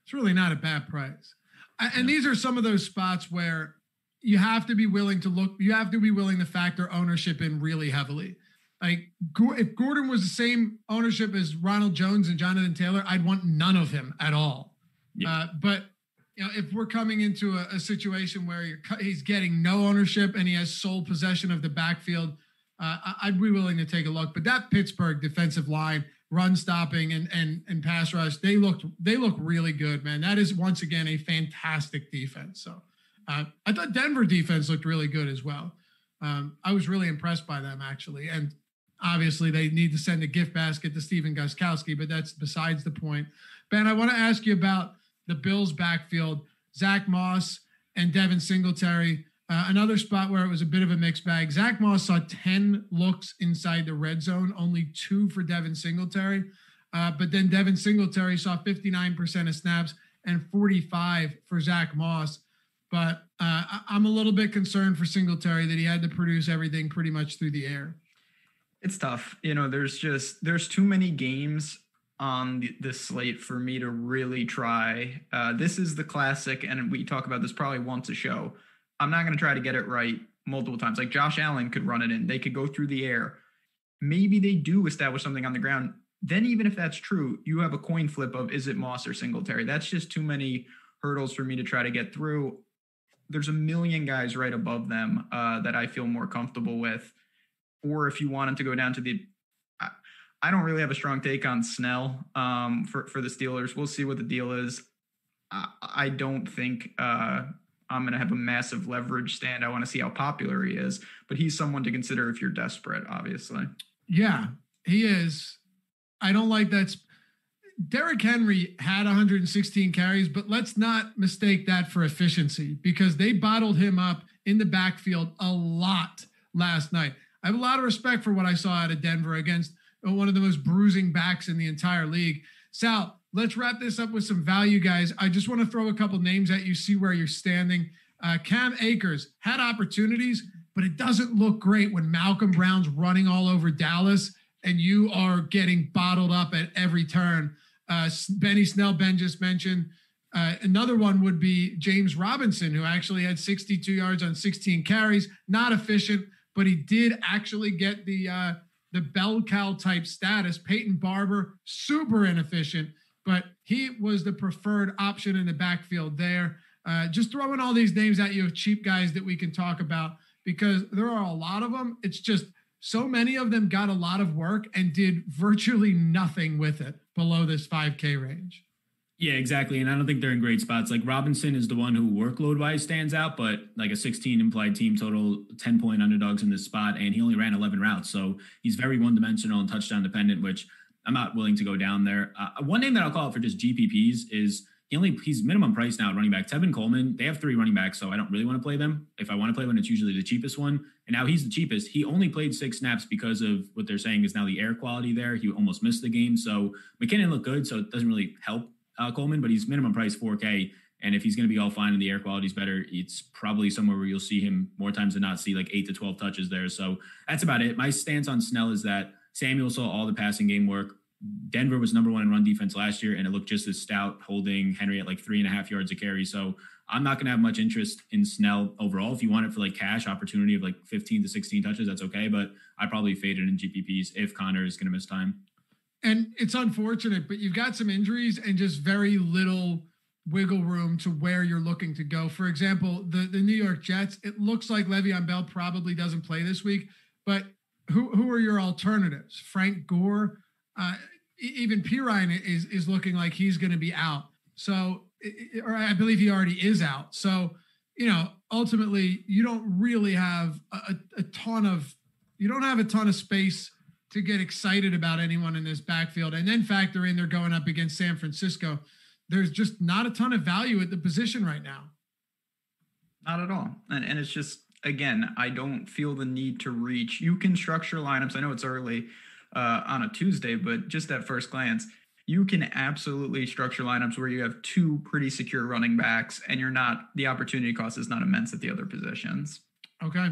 Speaker 3: It's really not a bad price. And these are some of those spots where you have to be willing to look, you have to be willing to factor ownership in really heavily. Like if Gordon was the same ownership as Ronald Jones and Jonathan Taylor, I'd want none of him at all.
Speaker 5: Yeah.
Speaker 3: Uh, but you know, if we're coming into a, a situation where he's getting no ownership and he has sole possession of the backfield, uh, I- I'd be willing to take a look. But that Pittsburgh defensive line, run stopping and and and pass rush, they looked they look really good, man. That is once again a fantastic defense. So uh, I thought Denver defense looked really good as well. Um, I was really impressed by them actually, and obviously they need to send a gift basket to Stephen Gostkowski, but that's besides the point. Ben, I want to ask you about the Bills' backfield, Zach Moss and Devin Singletary. Uh, another spot where it was a bit of a mixed bag. Zach Moss saw 10 looks inside the red zone, only two for Devin Singletary. Uh, but then Devin Singletary saw 59% of snaps and 45 for Zach Moss. But uh, I- I'm a little bit concerned for Singletary that he had to produce everything pretty much through the air.
Speaker 4: It's tough. You know, there's just there's too many games on the, slate for me to really try. Uh, this is the classic, and we talk about this probably once a show. I'm not going to try to get it right multiple times. Like Josh Allen could run it in, they could go through the air. Maybe they do establish something on the ground. Then, even if that's true, you have a coin flip of is it Moss or Singletary? That's just too many hurdles for me to try to get through. There's a million guys right above them uh, that I feel more comfortable with. Or if you wanted to go down to the, I, don't really have a strong take on Snell um, for for the Steelers. We'll see what the deal is. I, I don't think uh, I'm going to have a massive leverage stand. I want to see how popular he is, but he's someone to consider if you're desperate, obviously.
Speaker 3: Yeah, he is. I don't like that. Derrick Henry had 116 carries, but let's not mistake that for efficiency because they bottled him up in the backfield a lot last night. I have a lot of respect for what I saw out of Denver against uh, one of the most bruising backs in the entire league. Sal, let's wrap this up with some value, guys. I just want to throw a couple names at you, see where you're standing. Uh, Cam Akers had opportunities, but it doesn't look great when Malcolm Brown's running all over Dallas and you are getting bottled up at every turn. Uh, Benny Snell, Ben just mentioned. Uh, another one would be James Robinson, who actually had 62 yards on 16 carries. Not efficient, but he did actually get the uh, the bell cow type status. Peyton Barber, super inefficient, but he was the preferred option in the backfield there. Uh, just throwing all these names at you of cheap guys that we can talk about because there are a lot of them. It's just so many of them got a lot of work and did virtually nothing with it below this 5K range.
Speaker 5: Yeah, exactly. And I don't think they're in great spots. Like Robinson is the one who workload wise stands out, but like a 16 implied team total, 10 point underdogs in this spot, and he only ran 11 routes. So he's very one dimensional and touchdown dependent, which I'm not willing to go down there. Uh, one name that I'll call out for just GPPs is he only he's minimum price now at running back. Tevin Coleman, they have three running backs, so I don't really want to play them. If I want to play one, it's usually the cheapest one. And now he's the cheapest. He only played six snaps because of what they're saying is now the air quality there. He almost missed the game. So McKinnon looked good, so it doesn't really help uh, Coleman, but he's minimum price 4K. And if he's going to be all fine and the air quality is better, it's probably somewhere where you'll see him more times than not see like eight to 12 touches there. So that's about it. My stance on Snell is that Samuel saw all the passing game work. Denver was number one in run defense last year, and it looked just as stout, holding Henry at like three and a half yards a carry. So I'm not going to have much interest in Snell overall. If you want it for like cash opportunity of like 15 to 16 touches, that's okay. But I probably fade it in GPPs if Conner is going to miss time.
Speaker 3: And it's unfortunate, but you've got some injuries and just very little wiggle room to where you're looking to go. For example, the, the New York Jets, it looks like Le'Veon Bell probably doesn't play this week, but who, who are your alternatives? Frank Gore, uh, even Perine is, is looking like he's going to be out. So, or I believe he already is out. So, you know, ultimately you don't really have a, a ton of, you don't have a ton of space to get excited about anyone in this backfield and then factor in they're going up against San Francisco. There's just not a ton of value at the position right now.
Speaker 4: Not at all. And, and it's just, again, I don't feel the need to reach. You can structure lineups. I know it's early uh, on a Tuesday, but just at first glance, you can absolutely structure lineups where you have two pretty secure running backs and you're not, the opportunity cost is not immense at the other positions.
Speaker 3: Okay.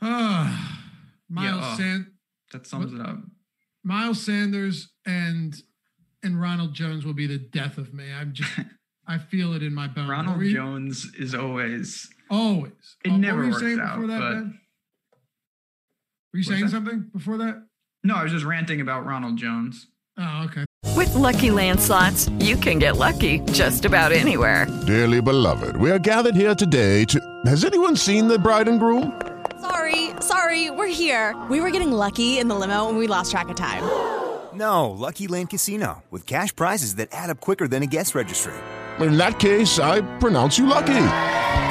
Speaker 3: Uh, Miles yeah, oh, Sand.
Speaker 4: That sums it up.
Speaker 3: Miles Sanders and and Ronald Jones will be the death of me. I'm just I feel it in my bones.
Speaker 4: Ronald Jones is always
Speaker 3: always.
Speaker 4: It oh, never works out. That, but,
Speaker 3: Were you saying that? something before that?
Speaker 4: No, I was just ranting about Ronald Jones.
Speaker 3: Oh, okay.
Speaker 8: With lucky landslots, you can get lucky just about anywhere.
Speaker 9: Dearly beloved, we are gathered here today to. Has anyone seen the bride and groom?
Speaker 10: Sorry, sorry, we're here. We were getting lucky in the limo and we lost track of time.
Speaker 11: No, Lucky Land Casino, with cash prizes that add up quicker than a guest registry.
Speaker 9: In that case, I pronounce you lucky.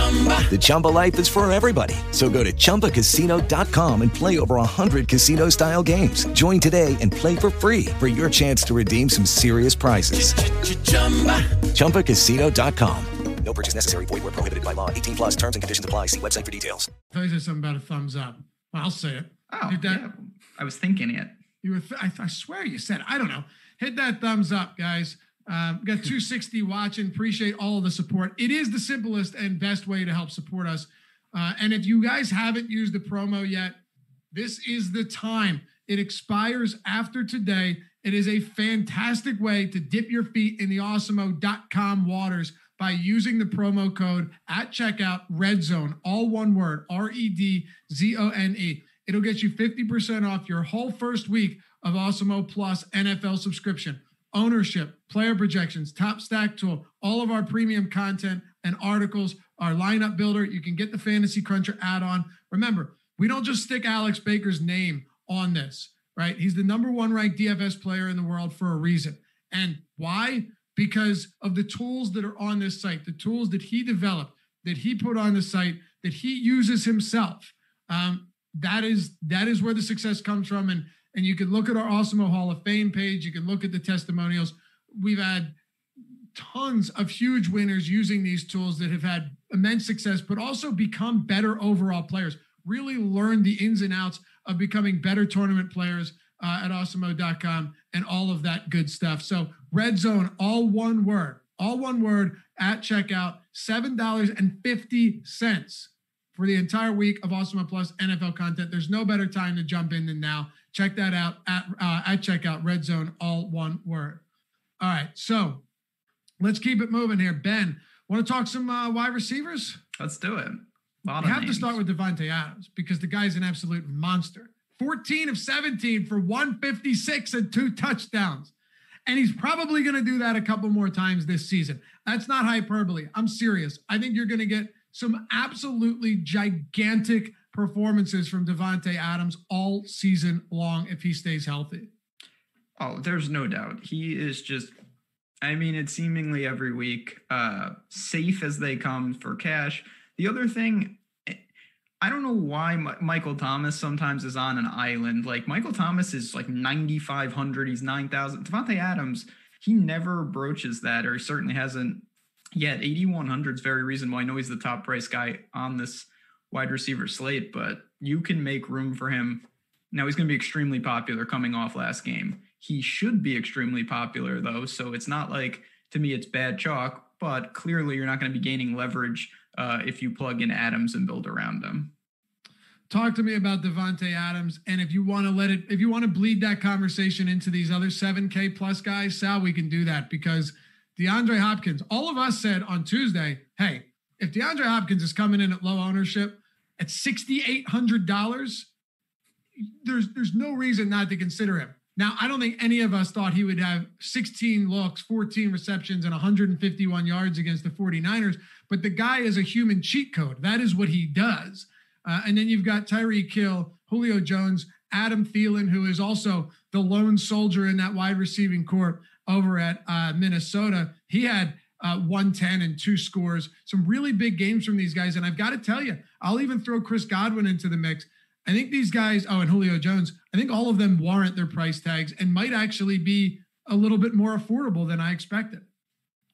Speaker 12: Chumba. The Chumba life is for everybody. So go to ChumbaCasino.com and play over 100 casino style games. Join today and play for free for your chance to redeem some serious prizes. Ch-ch-chumba. ChumbaCasino.com. No purchase necessary. Void where prohibited by law. 18 plus terms and conditions apply. See website for details.
Speaker 3: Tell you something about a thumbs up. Well, I'll say it.
Speaker 4: Oh,
Speaker 3: Hit that-
Speaker 4: yeah. I was thinking it.
Speaker 3: You were, th- I, I swear you said, I don't know. Hit that thumbs up, guys. We got 260 watching. Appreciate all of the support. It is the simplest and best way to help support us. Uh, and if you guys haven't used the promo yet, this is the time. It expires after today. It is a fantastic way to dip your feet in the awesemo.com waters by using the promo code at checkout red zone, all one word, R E D Z O N E. It'll get you 50% off your whole first week of Awesemo Plus NFL subscription. Ownership, player projections, top stack tool, all of our premium content and articles, our lineup builder. You can get the Fantasy Cruncher add on. Remember, we don't just stick Alex Baker's name on this, right? He's the number one ranked DFS player in the world for a reason. And why? Because of the tools that are on this site, the tools that he developed, that he put on the site, that he uses himself. Um, that is that is where the success comes from. And and you can look at our Awesemo Hall of Fame page. You can look at the testimonials. We've had tons of huge winners using these tools that have had immense success, but also become better overall players. Really learn the ins and outs of becoming better tournament players uh, at awesemo.com and all of that good stuff. So, Red Zone, all one word, all one word at checkout, $7.50 for the entire week of Awesemo Plus NFL content. There's no better time to jump in than now. Check that out at, uh, at checkout, Red Zone, all one word. All right, so let's keep it moving here. Ben, want to talk some uh, wide receivers?
Speaker 4: Let's do it.
Speaker 3: You have to start with Davante Adams because the guy's an absolute monster. 14 of 17 for 156 and two touchdowns. And he's probably going to do that a couple more times this season. That's not hyperbole. I'm serious. I think you're going to get some absolutely gigantic performances from Davante Adams all season long if he stays healthy.
Speaker 4: Oh, there's no doubt. He is just I mean, it's seemingly every week, uh, safe as they come for cash. The other thing, I don't know why M- Michael Thomas sometimes is on an island. Like Michael Thomas is like 9,500, he's 9,000. Davante Adams, he never broaches that, or he certainly hasn't yet. 8,100 is very reasonable. I know he's the top price guy on this wide receiver slate, but you can make room for him. Now he's going to be extremely popular coming off last game. He should be extremely popular though, so it's not like to me it's bad chalk, but clearly you're not going to be gaining leverage uh, if you plug in Adams and build around him.
Speaker 3: Talk to me about Davante Adams, and if you want to let it, if you want to bleed that conversation into these other seven K plus guys, Sal, we can do that because DeAndre Hopkins. All of us said on Tuesday, hey, if DeAndre Hopkins is coming in at low ownership at sixty eight hundred dollars, there's there's no reason not to consider him. Now, I don't think any of us thought he would have 16 looks, 14 receptions, and 151 yards against the 49ers, but the guy is a human cheat code. That is what he does. Uh, and then you've got Tyreek Hill, Julio Jones, Adam Thielen, who is also the lone soldier in that wide receiving corps over at uh, Minnesota. He had uh, 110 and two scores, some really big games from these guys. And I've got to tell you, I'll even throw Chris Godwin into the mix. I think these guys, oh, and Julio Jones, I think all of them warrant their price tags and might actually be a little bit more affordable than I expected.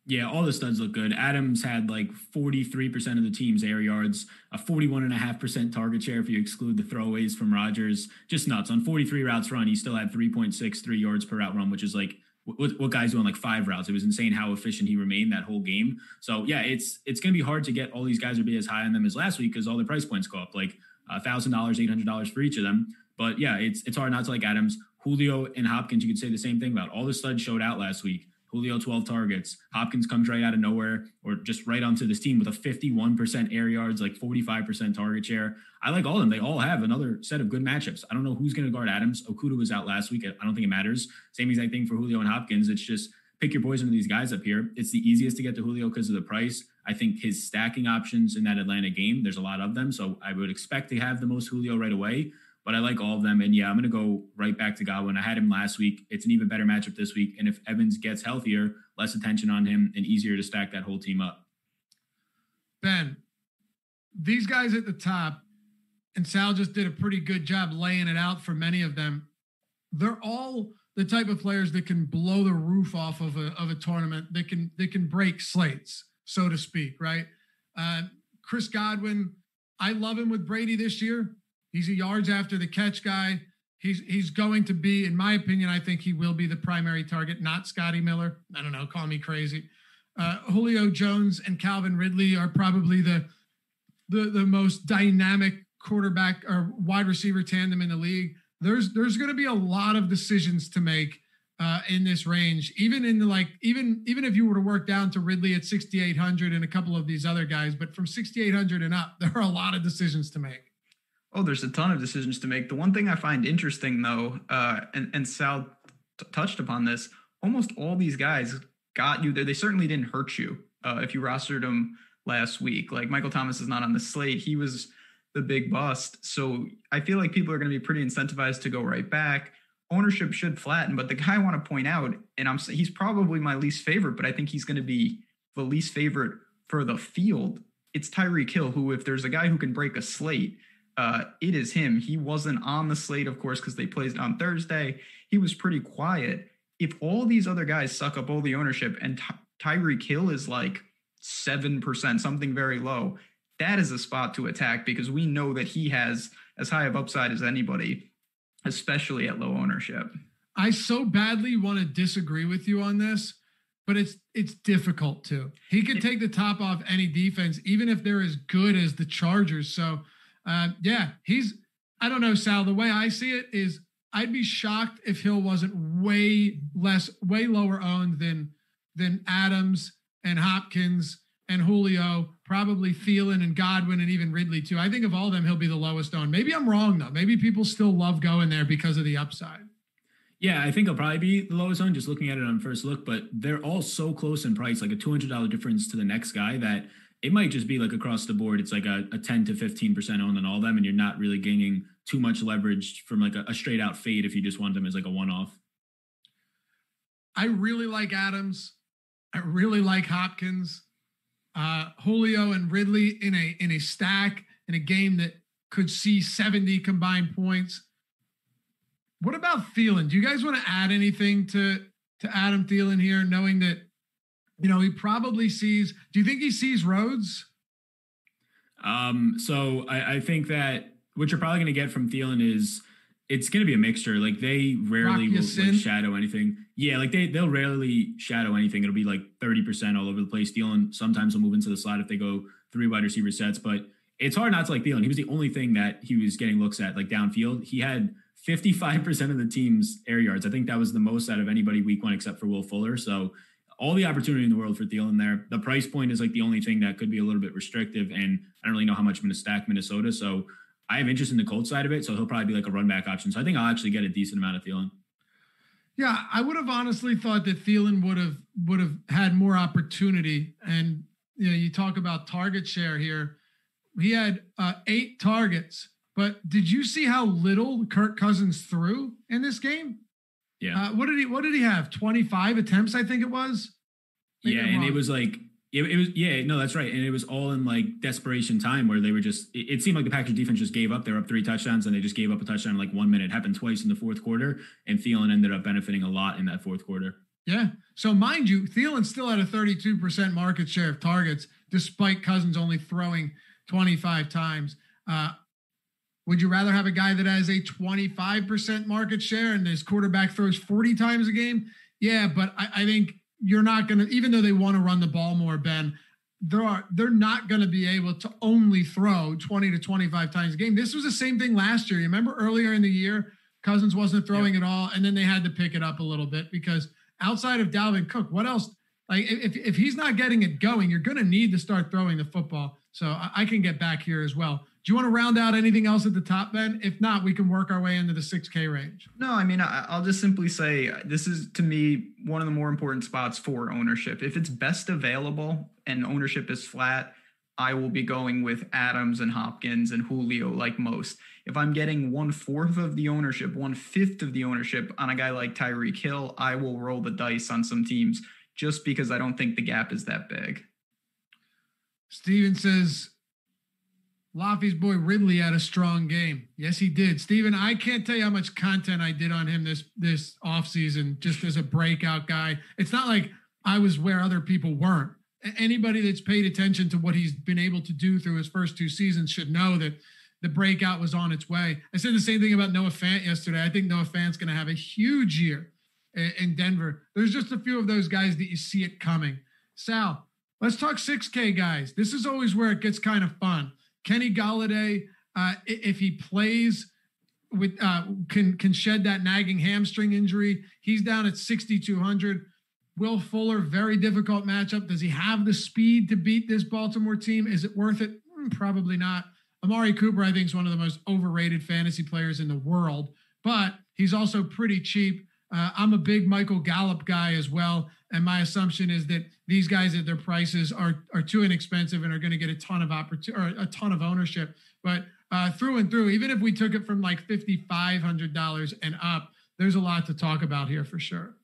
Speaker 5: Yeah, all the studs look good. Adams had like 43% of the team's air yards, a 41.5% target share if you exclude the throwaways from Rodgers. Just nuts. On 43 routes run, he still had 3.63 yards per route run, which is like what, what guys doing like five routes. It was insane how efficient he remained that whole game. So yeah, it's it's gonna be hard to get all these guys to be as high on them as last week because all the price points go up like uh, thousand dollars, eight hundred dollars for each of them. But yeah, it's it's hard not to like Adams, Julio, and Hopkins. You could say the same thing about all the studs showed out last week. Julio 12 targets. Hopkins comes right out of nowhere or just right onto this team with a 51% air yards, like 45% target share. I like all of them. They all have another set of good matchups. I don't know who's going to guard Adams. Okudah was out last week. I don't think it matters. Same exact thing for Julio and Hopkins. It's just pick your poison with these guys up here. It's the easiest to get to Julio because of the price. I think his stacking options in that Atlanta game, there's a lot of them. So I would expect to have the most Julio right away but I like all of them. And yeah, I'm going to go right back to Godwin. I had him last week. It's an even better matchup this week. And if Evans gets healthier, less attention on him and easier to stack that whole team up.
Speaker 3: Ben, these guys at the top, and Sal just did a pretty good job laying it out for many of them. They're all the type of players that can blow the roof off of a, of a tournament that can that can break slates. so to speak, right? Uh, Chris Godwin, I love him with Brady this year. He's a yards after the catch guy. He's he's going to be, in my opinion, I think he will be the primary target, not Scotty Miller. I don't know, call me crazy. Uh, Julio Jones and Calvin Ridley are probably the the the most dynamic quarterback or wide receiver tandem in the league. There's there's going to be a lot of decisions to make uh, in this range, even in the like even even if you were to work down to Ridley at 6800 and a couple of these other guys, but from 6800 and up, there are a lot of decisions to make.
Speaker 4: Oh, there's a ton of decisions to make. The one thing I find interesting though, uh, and and Sal t- touched upon this, almost all these guys got you there. They certainly didn't hurt you uh, if you rostered them last week. Like Michael Thomas is not on the slate. He was the big bust. So I feel like people are going to be pretty incentivized to go right back. Ownership should flatten, but the guy I want to point out, and I'm he's probably my least favorite, but I think he's going to be the least favorite for the field. It's Tyreek Hill, who if there's a guy who can break a slate, uh, it is him. He wasn't on the slate, of course, because they played on Thursday. He was pretty quiet. If all these other guys suck up all the ownership and Ty- Tyreek Hill is like 7%, something very low, that is a spot to attack because we know that he has as high of upside as anybody, especially at low ownership.
Speaker 3: I so badly want to disagree with you on this, but it's it's difficult to. He could take the top off any defense, even if they're as good as the Chargers. So, uh, yeah, he's. I don't know, Sal. The way I see it is, I'd be shocked if Hill wasn't way less, way lower owned than than Adams and Hopkins and Julio, probably Thielen and Godwin and even Ridley too. I think of all of them, he'll be the lowest owned. Maybe I'm wrong though. Maybe people still love going there because of the upside.
Speaker 5: Yeah, I think he'll probably be the lowest owned just looking at it on first look, but they're all so close in price, like a $200 difference to the next guy that it might just be like across the board. It's like a, a 10 to 15% owned on all of them, and you're not really gaining too much leverage from like a, a straight out fade if you just want them as like a one off.
Speaker 3: I really like Adams. I really like Hopkins. Uh, Julio and Ridley in a in a stack in a game that could see 70 combined points. What about Thielen? Do you guys want to add anything to to Adam Thielen here, knowing that you know he probably sees? Do you think he sees Rhodes?
Speaker 5: Um, so I, I think that what you're probably going to get from Thielen is it's going to be a mixture. Like they rarely will like, shadow anything. Yeah, like they they'll rarely shadow anything. It'll be like thirty percent all over the place. Thielen sometimes will move into the slot if they go three wide receiver sets, but it's hard not to like Thielen. He was the only thing that he was getting looks at like downfield. He had fifty five percent of the team's air yards. I think that was the most out of anybody week one except for Will Fuller. So all the opportunity in the world for Thielen there. The price point is like the only thing that could be a little bit restrictive, and I don't really know how much I'm going to stack Minnesota. So I have interest in the Colts side of it, so he'll probably be like a run back option. So I think I'll actually get a decent amount of Thielen.
Speaker 3: Yeah, I would have honestly thought that Thielen would have would have had more opportunity. And you know, you talk about target share here. He had uh, eight targets, but did you see how little Kirk Cousins threw in this game?
Speaker 5: Yeah.
Speaker 3: Uh, what did he What did he have? Twenty five attempts, I think it was.
Speaker 5: Maybe yeah, and it was like it, it, was yeah no that's right and it was all in like desperation time where they were just it, it, seemed like the Packers defense just gave up they were up three touchdowns and they just gave up a touchdown in like one minute it happened twice in the fourth quarter and Thielen ended up benefiting a lot in that fourth quarter
Speaker 3: yeah so mind you Thielen still had a 32% market share of targets despite Cousins only throwing 25 times uh, would you rather have a guy that has a 25% market share and his quarterback throws 40 times a game yeah but I, I think you're not going to, even though they want to run the ball more, Ben, there are they're not going to be able to only throw 20 to 25 times a game. This was the same thing last year. You remember earlier in the year, Cousins wasn't throwing yep. at all, and then they had to pick it up a little bit because outside of Dalvin Cook, what else? Like if if he's not getting it going, you're going to need to start throwing the football. So I, I can get back here as well. Do you want to round out anything else at the top, Ben? If not, we can work our way into the 6K range.
Speaker 4: No, I mean, I'll just simply say this is to me one of the more important spots for ownership. If it's best available and ownership is flat, I will be going with Adams and Hopkins and Julio like most. If I'm getting one fourth of the ownership, one fifth of the ownership on a guy like Tyreek Hill, I will roll the dice on some teams just because I don't think the gap is that big.
Speaker 3: Steven says Laffy's boy Ridley had a strong game. Yes, he did. Steven, I can't tell you how much content I did on him this this offseason just as a breakout guy. It's not like I was where other people weren't. anybody that's paid attention to what he's been able to do through his first two seasons should know that the breakout was on its way. I said the same thing about Noah Fant yesterday. I think Noah Fant's going to have a huge year eh, in Denver. There's just a few of those guys that you see it coming. Sal, let's talk 6K guys. This is always where it gets kind of fun. Kenny Golladay, uh, if he plays with uh, can can shed that nagging hamstring injury, he's down at 6200. Will Fuller, very difficult matchup. Does he have the speed to beat this Baltimore team? Is it worth it? Mm, probably not. Amari Cooper, I think, is one of the most overrated fantasy players in the world, but he's also pretty cheap. Uh, I'm a big Michael Gallup guy as well, and my assumption is that these guys at their prices are are too inexpensive and are going to get a ton of opportunity or a ton of ownership. But uh, through and through, even if we took it from like fifty five hundred dollars and up, there's a lot to talk about here for sure.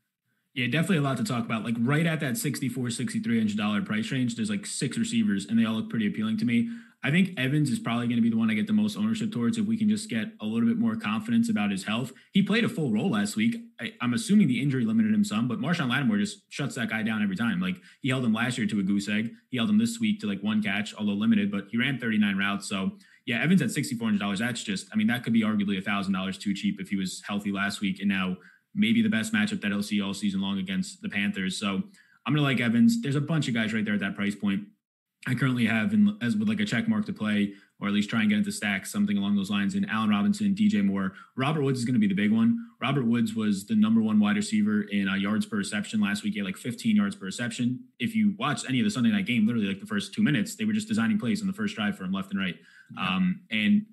Speaker 5: Yeah, definitely a lot to talk about. Like right at that 64 $6,300 price range, there's like six receivers and they all look pretty appealing to me. I think Evans is probably going to be the one I get the most ownership towards if we can just get a little bit more confidence about his health. He played a full role last week. I, am assuming the injury limited him some, but Marshon Lattimore just shuts that guy down every time. Like he held him last year to a goose egg. He held him this week to like one catch, although limited, but he ran 39 routes. So yeah, Evans at $6,400. That's just, I mean, that could be arguably $1,000 too cheap if he was healthy last week. And now maybe the best matchup that he'll see all season long against the Panthers. So I'm going to like Evans. There's a bunch of guys right there at that price point. I currently have in, as with like a check mark to play or at least try and get into stacks, something along those lines. And Allen Robinson, DJ Moore, Robert Woods is going to be the big one. Robert Woods was the number one wide receiver in uh, yards per reception last week. He had like 15 yards per reception. If you watch any of the Sunday night game, literally like the first two minutes, they were just designing plays on the first drive for him left and right. Um, and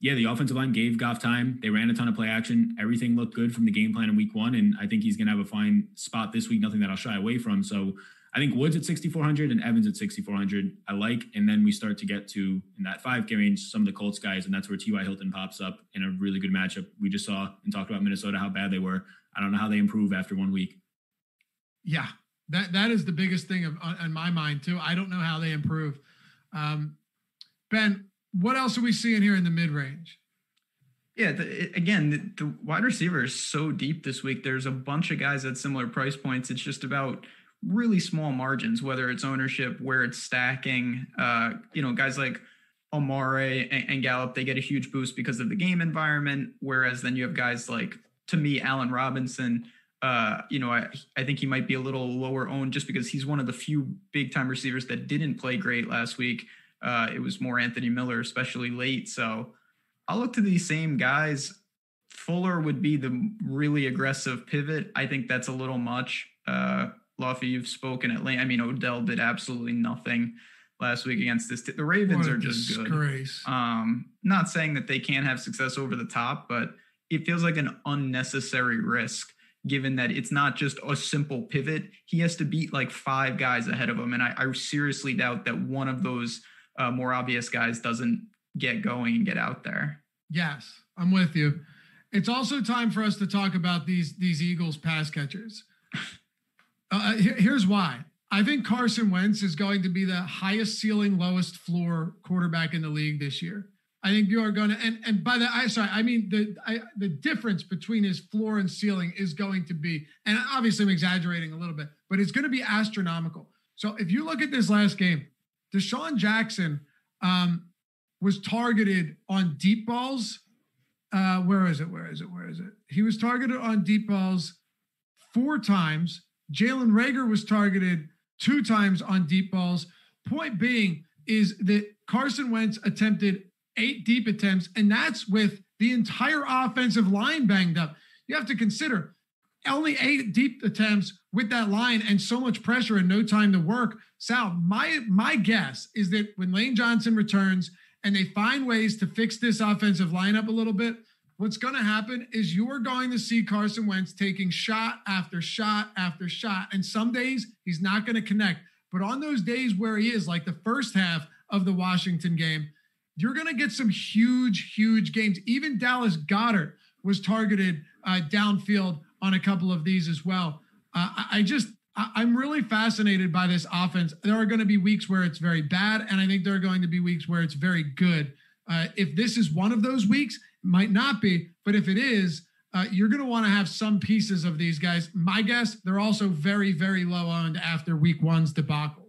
Speaker 5: yeah, the offensive line gave Goff time. They ran a ton of play action. Everything looked good from the game plan in week one. And I think he's going to have a fine spot this week, nothing that I'll shy away from. So I think Woods at 6,400 and Evans at 6,400, I like. And then we start to get to in that 5K range, some of the Colts guys, and that's where T.Y. Hilton pops up in a really good matchup. We just saw and talked about Minnesota, how bad they were. I don't know how they improve after one week.
Speaker 3: Yeah, that that is the biggest thing of, on, my mind, too. I don't know how they improve. Um, ben, what else are we seeing here in the mid range?
Speaker 4: Yeah, the, again, the, the wide receiver is so deep this week. There's a bunch of guys at similar price points. It's just about – really small margins, whether it's ownership, where it's stacking. Uh, you know, guys like Amari and, and Gallup, they get a huge boost because of the game environment. Whereas then you have guys like, to me, Allen Robinson. Uh, you know, I, I think he might be a little lower owned just because he's one of the few big time receivers that didn't play great last week. Uh, it was more Anthony Miller, especially late. So I'll look to these same guys. Fuller would be the really aggressive pivot. I think that's a little much. Uh, Luffy, you've spoken at length. I mean, Odell did absolutely nothing last week against this. T- the Ravens are just disgrace. good. Um, not saying that they can't have success over the top, but it feels like an unnecessary risk given that it's not just a simple pivot. He has to beat like five guys ahead of him. And I, I seriously doubt that one of those uh, more obvious guys doesn't get going and get out there.
Speaker 3: Yes, I'm with you. It's also time for us to talk about these these Eagles pass catchers. Uh, uh here's why. I think Carson Wentz is going to be the highest ceiling, lowest floor quarterback in the league this year. I think you are going to, and and by the I sorry, I mean the I, the difference between his floor and ceiling is going to be, and obviously I'm exaggerating a little bit, but it's going to be astronomical. So if you look at this last game, DeSean Jackson um, was targeted on deep balls. Uh, where is it? Where is it? Where is it? He was targeted on deep balls four times Jalen Reagor was targeted two times on deep balls. Point being is that Carson Wentz attempted eight deep attempts, and that's with the entire offensive line banged up. You have to consider only eight deep attempts with that line and so much pressure and no time to work. Sal, my my guess is that when Lane Johnson returns and they find ways to fix this offensive lineup a little bit, what's going to happen is you are going to see Carson Wentz taking shot after shot after shot. And some days he's not going to connect. But on those days where he is, like the first half of the Washington game, you're going to get some huge, huge games. Even Dallas Goedert was targeted uh, downfield on a couple of these as well. Uh, I just, I'm really fascinated by this offense. There are going to be weeks where it's very bad, and I think there are going to be weeks where it's very good. Uh, if this is one of those weeks, might not be, but if it is, uh, you're going to want to have some pieces of these guys. My guess, they're also very, very low owned after week one's debacle.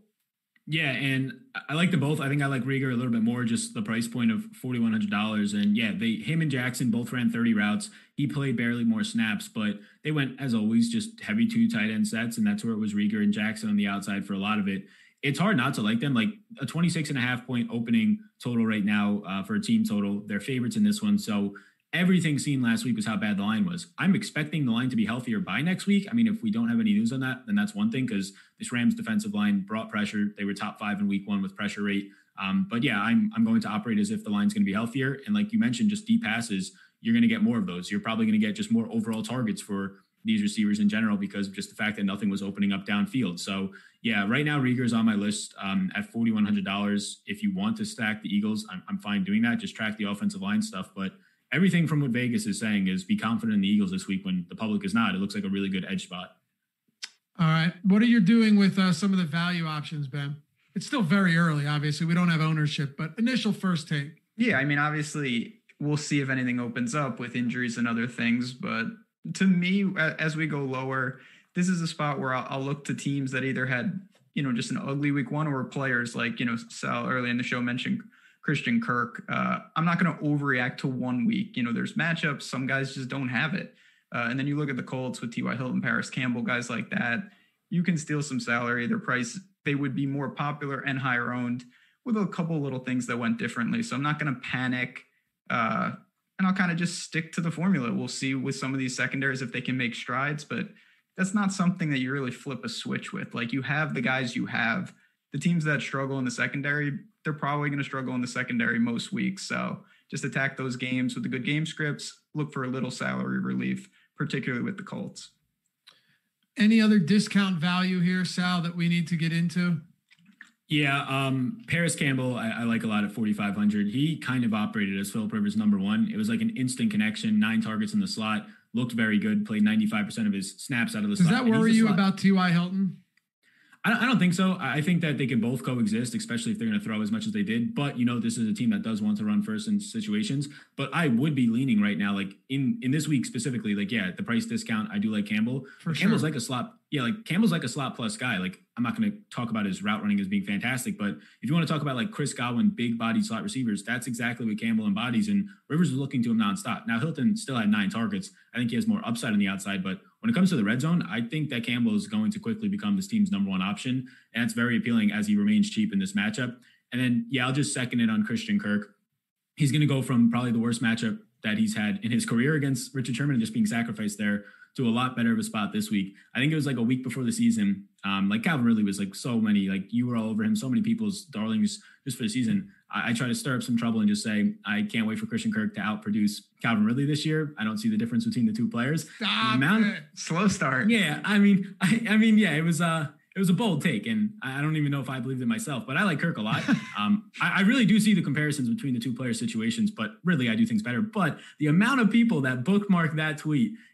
Speaker 5: Yeah, and I like them both. I think I like Reagor a little bit more, just the price point of forty one hundred dollars. And yeah, they him and Jackson both ran thirty routes. He played barely more snaps, but they went as always just heavy two tight end sets, and that's where it was Reagor and Jackson on the outside for a lot of it. It's hard not to like them. Like a 26 and a half point opening total right now uh, for a team total. They're favorites in this one. So everything seen last week was how bad the line was. I'm expecting the line to be healthier by next week. I mean, if we don't have any news on that, then that's one thing because this Rams defensive line brought pressure. They were top five in week one with pressure rate. Um, but yeah, I'm I'm going to operate as if the line's going to be healthier. And like you mentioned, just deep passes, you're going to get more of those. You're probably going to get just more overall targets for these receivers in general because of just the fact that nothing was opening up downfield. So yeah, right now Reagor's on my list um, at forty one hundred dollars. If you want to stack the Eagles, I'm, I'm fine doing that. Just track the offensive line stuff, but everything from what Vegas is saying is be confident in the Eagles this week when the public is not. It looks like a really good edge spot.
Speaker 3: All right. What are you doing with uh, some of the value options, Ben? It's still very early, obviously. We don't have ownership, but initial first take.
Speaker 4: Yeah, I mean, obviously, we'll see if anything opens up with injuries and other things. But to me, as we go lower, this is a spot where I'll, I'll look to teams that either had, you know, just an ugly week one or players like, you know, Sal early in the show mentioned Christian Kirk. Uh, I'm not going to overreact to one week. You know, there's matchups. Some guys just don't have it. Uh, and then you look at the Colts with T.Y. Hilton, Parris Campbell, guys like that. You can steal some salary. Their price, they would be more popular and higher owned with a couple little things that went differently. So I'm not going to panic. Uh, and I'll kind of just stick to the formula. We'll see with some of these secondaries if they can make strides, but that's not something that you really flip a switch with. Like you have the guys you have. The teams that struggle in the secondary, they're probably going to struggle in the secondary most weeks. So just attack those games with the good game scripts. Look for a little salary relief, particularly with the Colts.
Speaker 3: Any other discount value here, Sal, that we need to get into?
Speaker 5: Yeah, um, Parris Campbell, I, I, like a lot at 4,500. He kind of operated as Philip Rivers' number one. It was like an instant connection, nine targets in the slot, looked very good, played 95% of his snaps out of the
Speaker 3: Does
Speaker 5: slot.
Speaker 3: Does that worry you about T.Y. Hilton?
Speaker 5: I don't, I don't think so. I think that they can both coexist, especially if they're going to throw as much as they did. But you know, this is a team that does want to run first in situations. But I would be leaning right now, like in in this week specifically, like yeah, the price discount. I do like Campbell. For Campbell's like a slot. Yeah, like Campbell's like a slot plus guy. Like I'm not going to talk about his route running as being fantastic, but if you want to talk about like Chris Godwin, big body slot receivers, that's exactly what Campbell embodies. And Rivers was looking to him nonstop. Now Hilton still had nine targets. I think he has more upside on the outside, but when it comes to the red zone, I think that Campbell is going to quickly become this team's number one option. And it's very appealing as he remains cheap in this matchup. And then, yeah, I'll just second it on Christian Kirk. He's going to go from probably the worst matchup that he's had in his career against Richard Sherman and just being sacrificed there to a lot better of a spot this week. I think it was like a week before the season. Um, like Calvin Ridley was like so many, like you were all over him, so many people's darlings just for the season. I, I try to stir up some trouble and just say, I can't wait for Christian Kirk to outproduce Calvin Ridley this year. I don't see the difference between the two players.
Speaker 3: Stop amount, it.
Speaker 4: Slow start.
Speaker 5: Yeah. I mean, I, I mean, yeah, it was, uh, it was a bold take, and I don't even know if I believed it myself. But I like Kirk a lot. Um, I, I, really do see the comparisons between the two player situations, but really I do things better. But the amount of people that bookmark that tweet,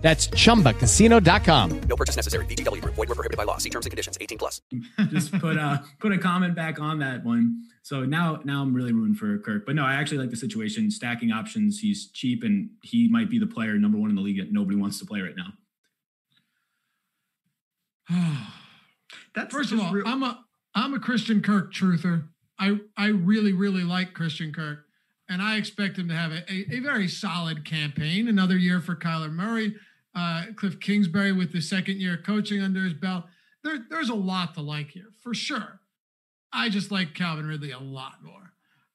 Speaker 13: That's ChumbaCasino.com.
Speaker 14: No purchase necessary. VGW. Void were prohibited by law. See terms and conditions. 18 plus.
Speaker 5: Just put a, put a comment back on that one. So now, now I'm really rooting for Kirk. But no, I actually like the situation. Stacking options. He's cheap and he might be the player number one in the league that nobody wants to play right now.
Speaker 3: That's First of all, real- I'm a I'm a Christian Kirk truther. I I really really like Christian Kirk, and I expect him to have a, a, a very solid campaign. Another year for Kyler Murray, uh, Kliff Kingsbury with the second year coaching under his belt. There, there's a lot to like here for sure. I just like Calvin Ridley a lot more,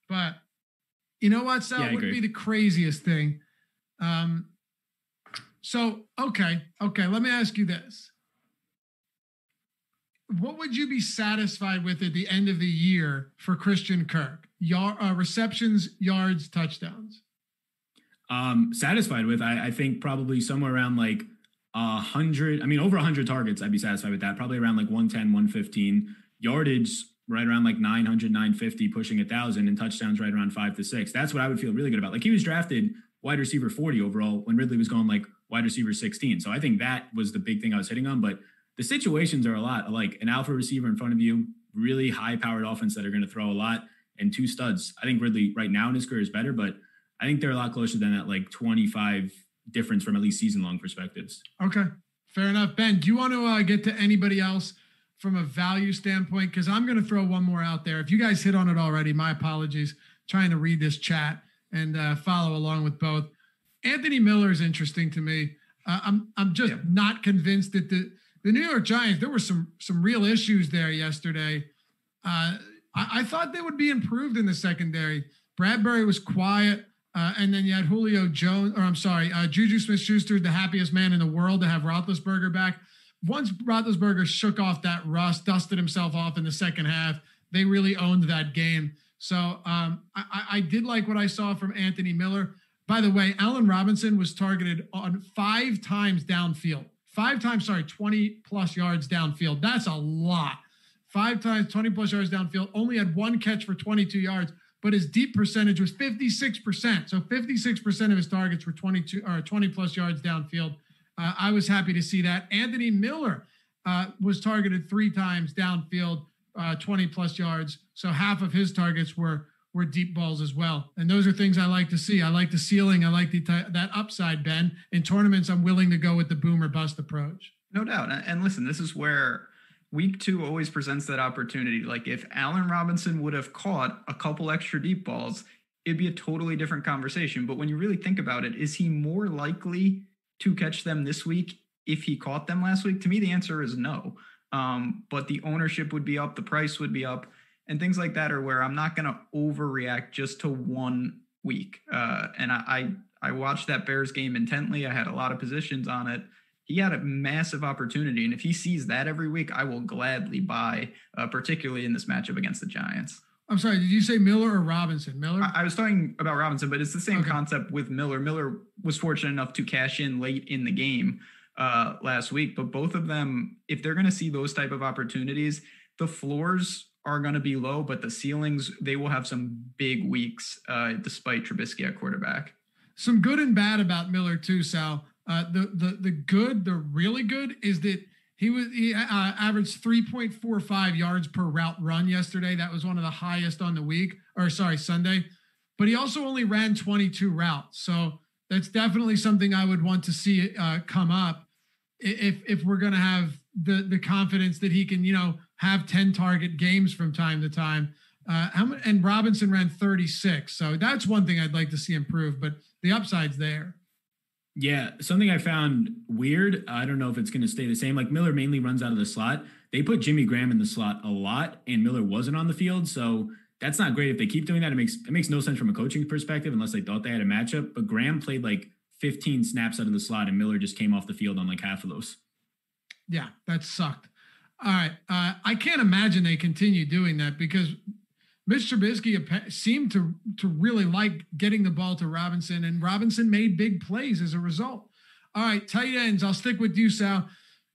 Speaker 3: but you know what, Sal? Yeah, would be the craziest thing. Um, so okay, okay. Let me ask you this what would you be satisfied with at the end of the year for Christian Kirk? Yard, uh, receptions, yards, touchdowns.
Speaker 5: Um, satisfied with, I, I think probably somewhere around like a hundred. I mean, over a hundred targets. I'd be satisfied with that. Probably around like 110, 115 yardage. right around like 900, 950, pushing a thousand, and touchdowns right around five to six. That's what I would feel really good about. Like he was drafted wide receiver 40 overall when Ridley was going like wide receiver 16. So I think that was the big thing I was hitting on. But the situations are a lot like an alpha receiver in front of you, really high powered offense that are going to throw a lot, and two studs. I think Ridley right now in his career is better, but I think they're a lot closer than that like 25 difference from at least season long perspectives.
Speaker 3: Okay. Fair enough. Ben, do you want to uh, get to anybody else from a value standpoint? Because I'm going to throw one more out there. If you guys hit on it already, my apologies. Trying to read this chat and uh, follow along with both. Anthony Miller is interesting to me. Uh, I'm I'm just yeah. not convinced that the the New York Giants. There were some some real issues there yesterday. Uh, I, I, thought they would be improved in the secondary. Bradberry was quiet. Uh, and then you had Julio Jones, or I'm sorry, uh, Juju Smith Schuster, the happiest man in the world to have Roethlisberger back. Once Roethlisberger shook off that rust, dusted himself off in the second half, they really owned that game. So um, I, I did like what I saw from Anthony Miller. By the way, Allen Robinson was targeted on five times downfield. Five times, sorry, 20 plus yards downfield. That's a lot. Five times, 20 plus yards downfield. Only had one catch for 22 yards but his deep percentage was 56%. So 56% of his targets were 22 or 20 plus yards downfield. Uh, I was happy to see that. Anthony Miller uh, was targeted three times downfield, uh, 20 plus yards. So half of his targets were were deep balls as well. And those are things I like to see. I like the ceiling. I like the that upside, Ben. In tournaments, I'm willing to go with the boom or bust approach.
Speaker 4: No doubt. And listen, this is where week two always presents that opportunity. Like if Allen Robinson would have caught a couple extra deep balls, it'd be a totally different conversation. But when you really think about it, is he more likely to catch them this week if he caught them last week? To me, the answer is no. Um, but the ownership would be up, the price would be up, and things like that are where I'm not going to overreact just to one week. Uh, and I, I I watched that Bears game intently. I had a lot of positions on it he had a massive opportunity. And if he sees that every week, I will gladly buy, uh, particularly in this matchup against the Giants.
Speaker 3: I'm sorry, did you say Miller or Robinson? Miller?
Speaker 4: I, I was talking about Robinson, but it's the same okay. concept with Miller. Miller was fortunate enough to cash in late in the game uh, last week, but both of them, if they're going to see those type of opportunities, the floors are going to be low, but the ceilings, they will have some big weeks uh, despite Trubisky at quarterback.
Speaker 3: Some good and bad about Miller too, Sal. Uh, the the the good, the really good is that he was he uh, averaged 3.45 yards per route run yesterday. That was one of the highest on the week, or sorry, Sunday. But he also only ran 22 routes, so that's definitely something I would want to see uh, come up if if we're going to have the the confidence that he can you know have 10 target games from time to time. Uh, how many, and Robinson ran 36, so that's one thing I'd like to see improve. But the upside's there.
Speaker 5: Yeah, something I found weird. I don't know if it's going to stay the same. Like Miller mainly runs out of the slot. They put Jimmy Graham in the slot a lot, and Miller wasn't on the field. So that's not great. If they keep doing that, it makes it makes no sense from a coaching perspective unless they thought they had a matchup. But Graham played like 15 snaps out of the slot, and Miller just came off the field on like half of those.
Speaker 3: Yeah, that sucked. All right, uh, I can't imagine they continue doing that because Mitch Trubisky seemed to to really like getting the ball to Robinson, and Robinson made big plays as a result. All right, tight ends. I'll stick with you, Sal.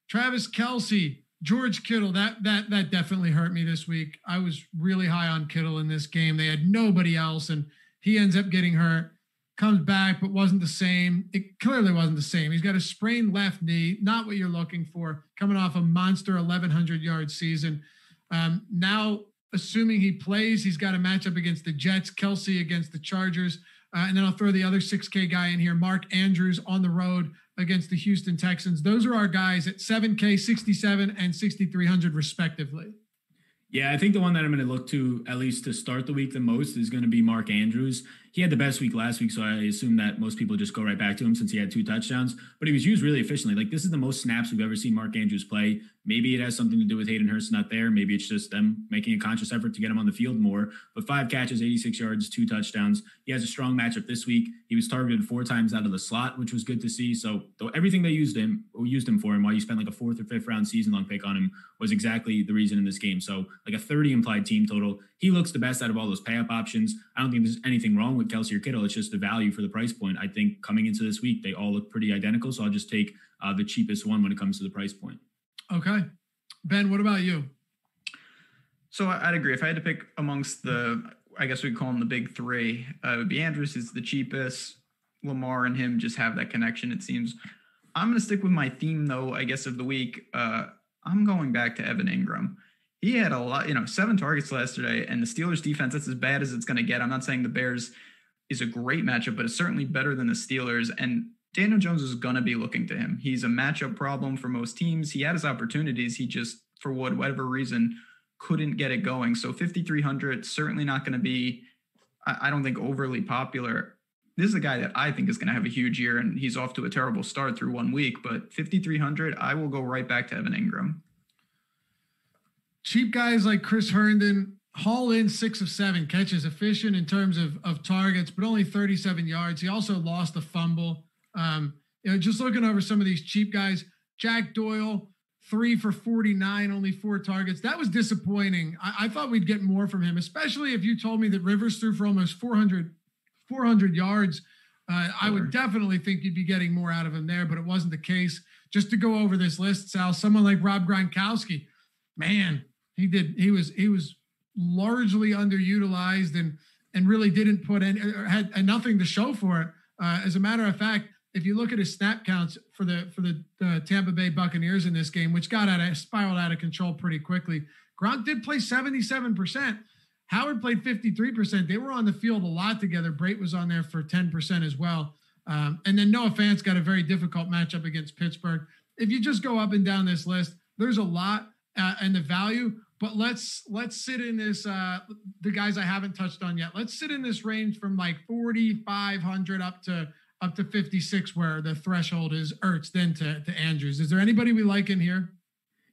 Speaker 3: Travis Kelce, George Kittle. That that that definitely hurt me this week. I was really high on Kittle in this game. They had nobody else, and he ends up getting hurt. Comes back, but wasn't the same. It clearly wasn't the same. He's got a sprained left knee, not what you're looking for. Coming off a monster 1,100 yard season. Um, now assuming he plays, he's got a matchup against the Jets, Kelce against the Chargers. Uh, and then I'll throw the other 6K guy in here, Mark Andrews on the road against the Houston Texans. Those are our guys at 7K, 67, and 6,300 respectively.
Speaker 5: Yeah, I think the one that I'm going to look to at least to start the week the most is going to be Mark Andrews. He had the best week last week, so I assume that most people just go right back to him since he had two touchdowns. But he was used really efficiently. Like this is the most snaps we've ever seen Mark Andrews play. Maybe it has something to do with Hayden Hurst not there. Maybe it's just them making a conscious effort to get him on the field more. But five catches, 86 yards, two touchdowns. He has a strong matchup this week. He was targeted four times out of the slot, which was good to see. So everything they used him used him for him, while you spent like a fourth or fifth round season long pick on him, was exactly the reason in this game. So like a 30 implied team total. He looks the best out of all those pay up options. I don't think there's anything wrong with Kelce or Kittle. It's just the value for the price point. I think coming into this week, they all look pretty identical. So I'll just take uh, the cheapest one when it comes to the price point.
Speaker 3: Okay. Ben, what about you?
Speaker 4: So I'd agree. If I had to pick amongst the, I guess we'd call them the big three, uh, it would be Andrews is the cheapest. Lamar and him just have that connection. It seems. I'm going to stick with my theme though. I guess of the week. Uh, I'm going back to Evan Engram. He had a lot, you know, seven targets yesterday, and the Steelers defense. That's as bad as it's going to get. I'm not saying the Bears is a great matchup, but it's certainly better than the Steelers. And Daniel Jones is going to be looking to him. He's a matchup problem for most teams. He had his opportunities. He just, for whatever reason, couldn't get it going. So 5,300 certainly not going to be, I don't think, overly popular. This is a guy that I think is going to have a huge year, and he's off to a terrible start through one week. But 5,300, I will go right back to Evan Engram.
Speaker 3: Cheap guys like Chris Herndon haul in six of seven catches, efficient in terms of, of targets, but only 37 yards. He also lost a fumble. Um, you know, just looking over some of these cheap guys, Jack Doyle, three for 49, only four targets. That was disappointing. I, I, thought we'd get more from him, especially if you told me that Rivers threw for almost 400, 400 yards. Uh, I would definitely think you'd be getting more out of him there, but it wasn't the case. Just to go over this list, Sal, someone like Rob Gronkowski, man, he did. He was he was largely underutilized and and really didn't put any had, had nothing to show for it. Uh, as a matter of fact, if you look at his snap counts for the for the uh, Tampa Bay Buccaneers in this game, which got out of spiraled out of control pretty quickly, Gronk did play 77%. Howard played 53%. They were on the field a lot together. Brate was on there for 10% as well. Um, and then Noah Fant's got a very difficult matchup against Pittsburgh. If you just go up and down this list, there's a lot uh, and the value. But let's let's sit in this. Uh, the guys I haven't touched on yet. Let's sit in this range from like 4,500 up to up to 56 where the threshold is Ertz then to, to Andrews. Is there anybody we like in here?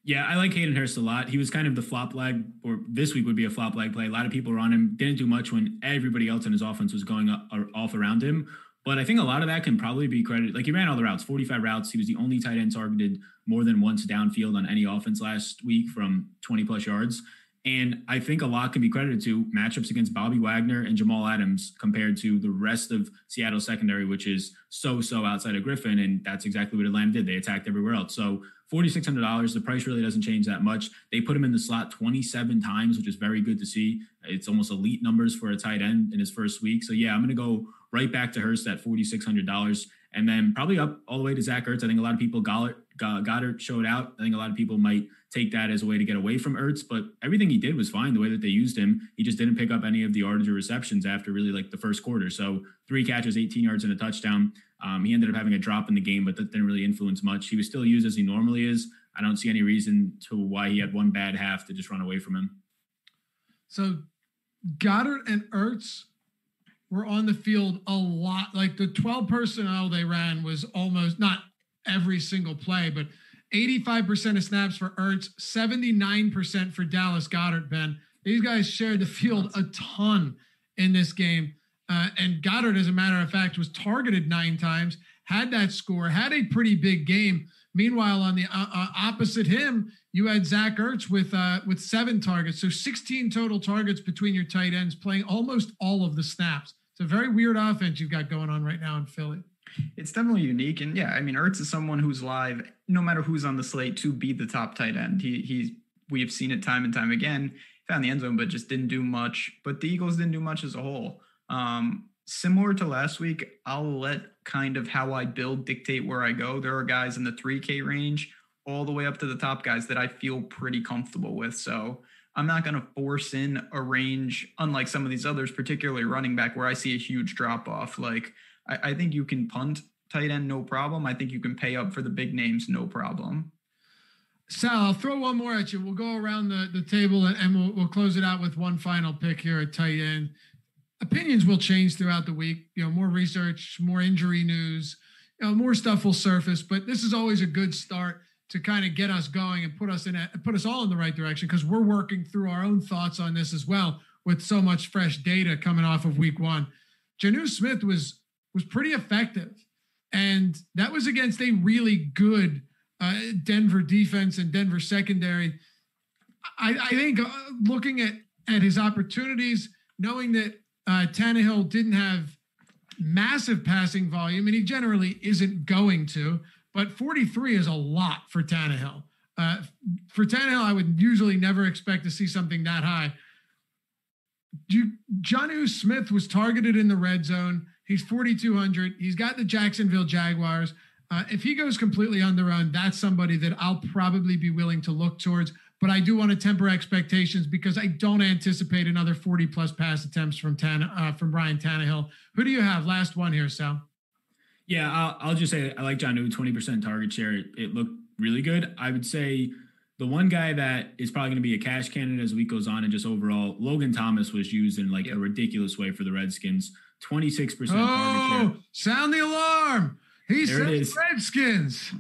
Speaker 5: Yeah, I like Hayden Hurst a lot. He was kind of the flop leg, or this week would be a flop leg play. A lot of people were on him. Didn't do much when everybody else in his offense was going up, off around him. But I think a lot of that can probably be credited. Like he ran all the routes, 45 routes. He was the only tight end targeted more than once downfield on any offense last week from 20 plus yards. And I think a lot can be credited to matchups against Bobby Wagner and Jamal Adams compared to the rest of Seattle secondary, which is so, so outside of Griffin. And that's exactly what Atlanta did. They attacked everywhere else. So $4,600, the price really doesn't change that much. They put him in the slot 27 times, which is very good to see. It's almost elite numbers for a tight end in his first week. So yeah, I'm going to go right back to Hurst at $4,600 and then probably up all the way to Zach Ertz. I think a lot of people Goedert, Goedert showed out. I think a lot of people might take that as a way to get away from Ertz, but everything he did was fine. The way that they used him, he just didn't pick up any of the yards or receptions after really like the first quarter. So three catches, 18 yards and a touchdown. Um, he ended up having a drop in the game, but that didn't really influence much. He was still used as he normally is. I don't see any reason to why he had one bad half to just run away from him.
Speaker 3: So Goedert and Ertz were on the field a lot. Like the 12 personnel they ran was almost not every single play, but 85% of snaps for Ertz, 79% for Dallas Goedert, Ben. These guys shared the field a ton in this game. Uh, and Goedert, as a matter of fact, was targeted nine times, had that score, had a pretty big game. Meanwhile, on the uh, uh, opposite him, you had Zach Ertz with uh, with seven targets, so 16 total targets between your tight ends, playing almost all of the snaps. It's a very weird offense you've got going on right now in Philly.
Speaker 4: It's definitely unique, and yeah, I mean, Ertz is someone who's live, no matter who's on the slate, to be the top tight end. He he's we've seen it time and time again. Found the end zone, but just didn't do much. But the Eagles didn't do much as a whole. Um, similar to last week, I'll let kind of how I build dictate where I go. There are guys in the 3K range all the way up to the top guys that I feel pretty comfortable with. So I'm not going to force in a range, unlike some of these others, particularly running back, where I see a huge drop off. Like, I, I think you can punt tight end, no problem. I think you can pay up for the big names, no problem.
Speaker 3: Sal, I'll throw one more at you. We'll go around the, the table and, and we'll, we'll close it out with one final pick here at tight end opinions will change throughout the week. You know, more research, more injury news, you know, more stuff will surface. But this is always a good start to kind of get us going and put us in a, put us all in the right direction because we're working through our own thoughts on this as well with so much fresh data coming off of week one. Jonnu Smith was was pretty effective, and that was against a really good uh, Denver defense and Denver secondary. I, I think uh, looking at at his opportunities, knowing that uh, Tannehill didn't have massive passing volume, and he generally isn't going to. But 43 is a lot for Tannehill. Uh, for Tannehill, I would usually never expect to see something that high. Jonnu Smith was targeted in the red zone. He's 4,200. He's got the Jacksonville Jaguars. Uh, if he goes completely on their own, that's somebody that I'll probably be willing to look towards. But I do want to temper expectations because I don't anticipate another 40 plus pass attempts from Tan uh, from Ryan Tannehill. Who do you have? Last one here, Sal.
Speaker 5: Yeah, I'll, I'll just say I like Jonnu, 20% target share. It, it looked really good. I would say the one guy that is probably going to be a cash candidate as the week goes on and just overall, Logan Thomas was used in like yep. a ridiculous way for the Redskins. 26% oh.
Speaker 3: Sound the alarm. He there said Redskins.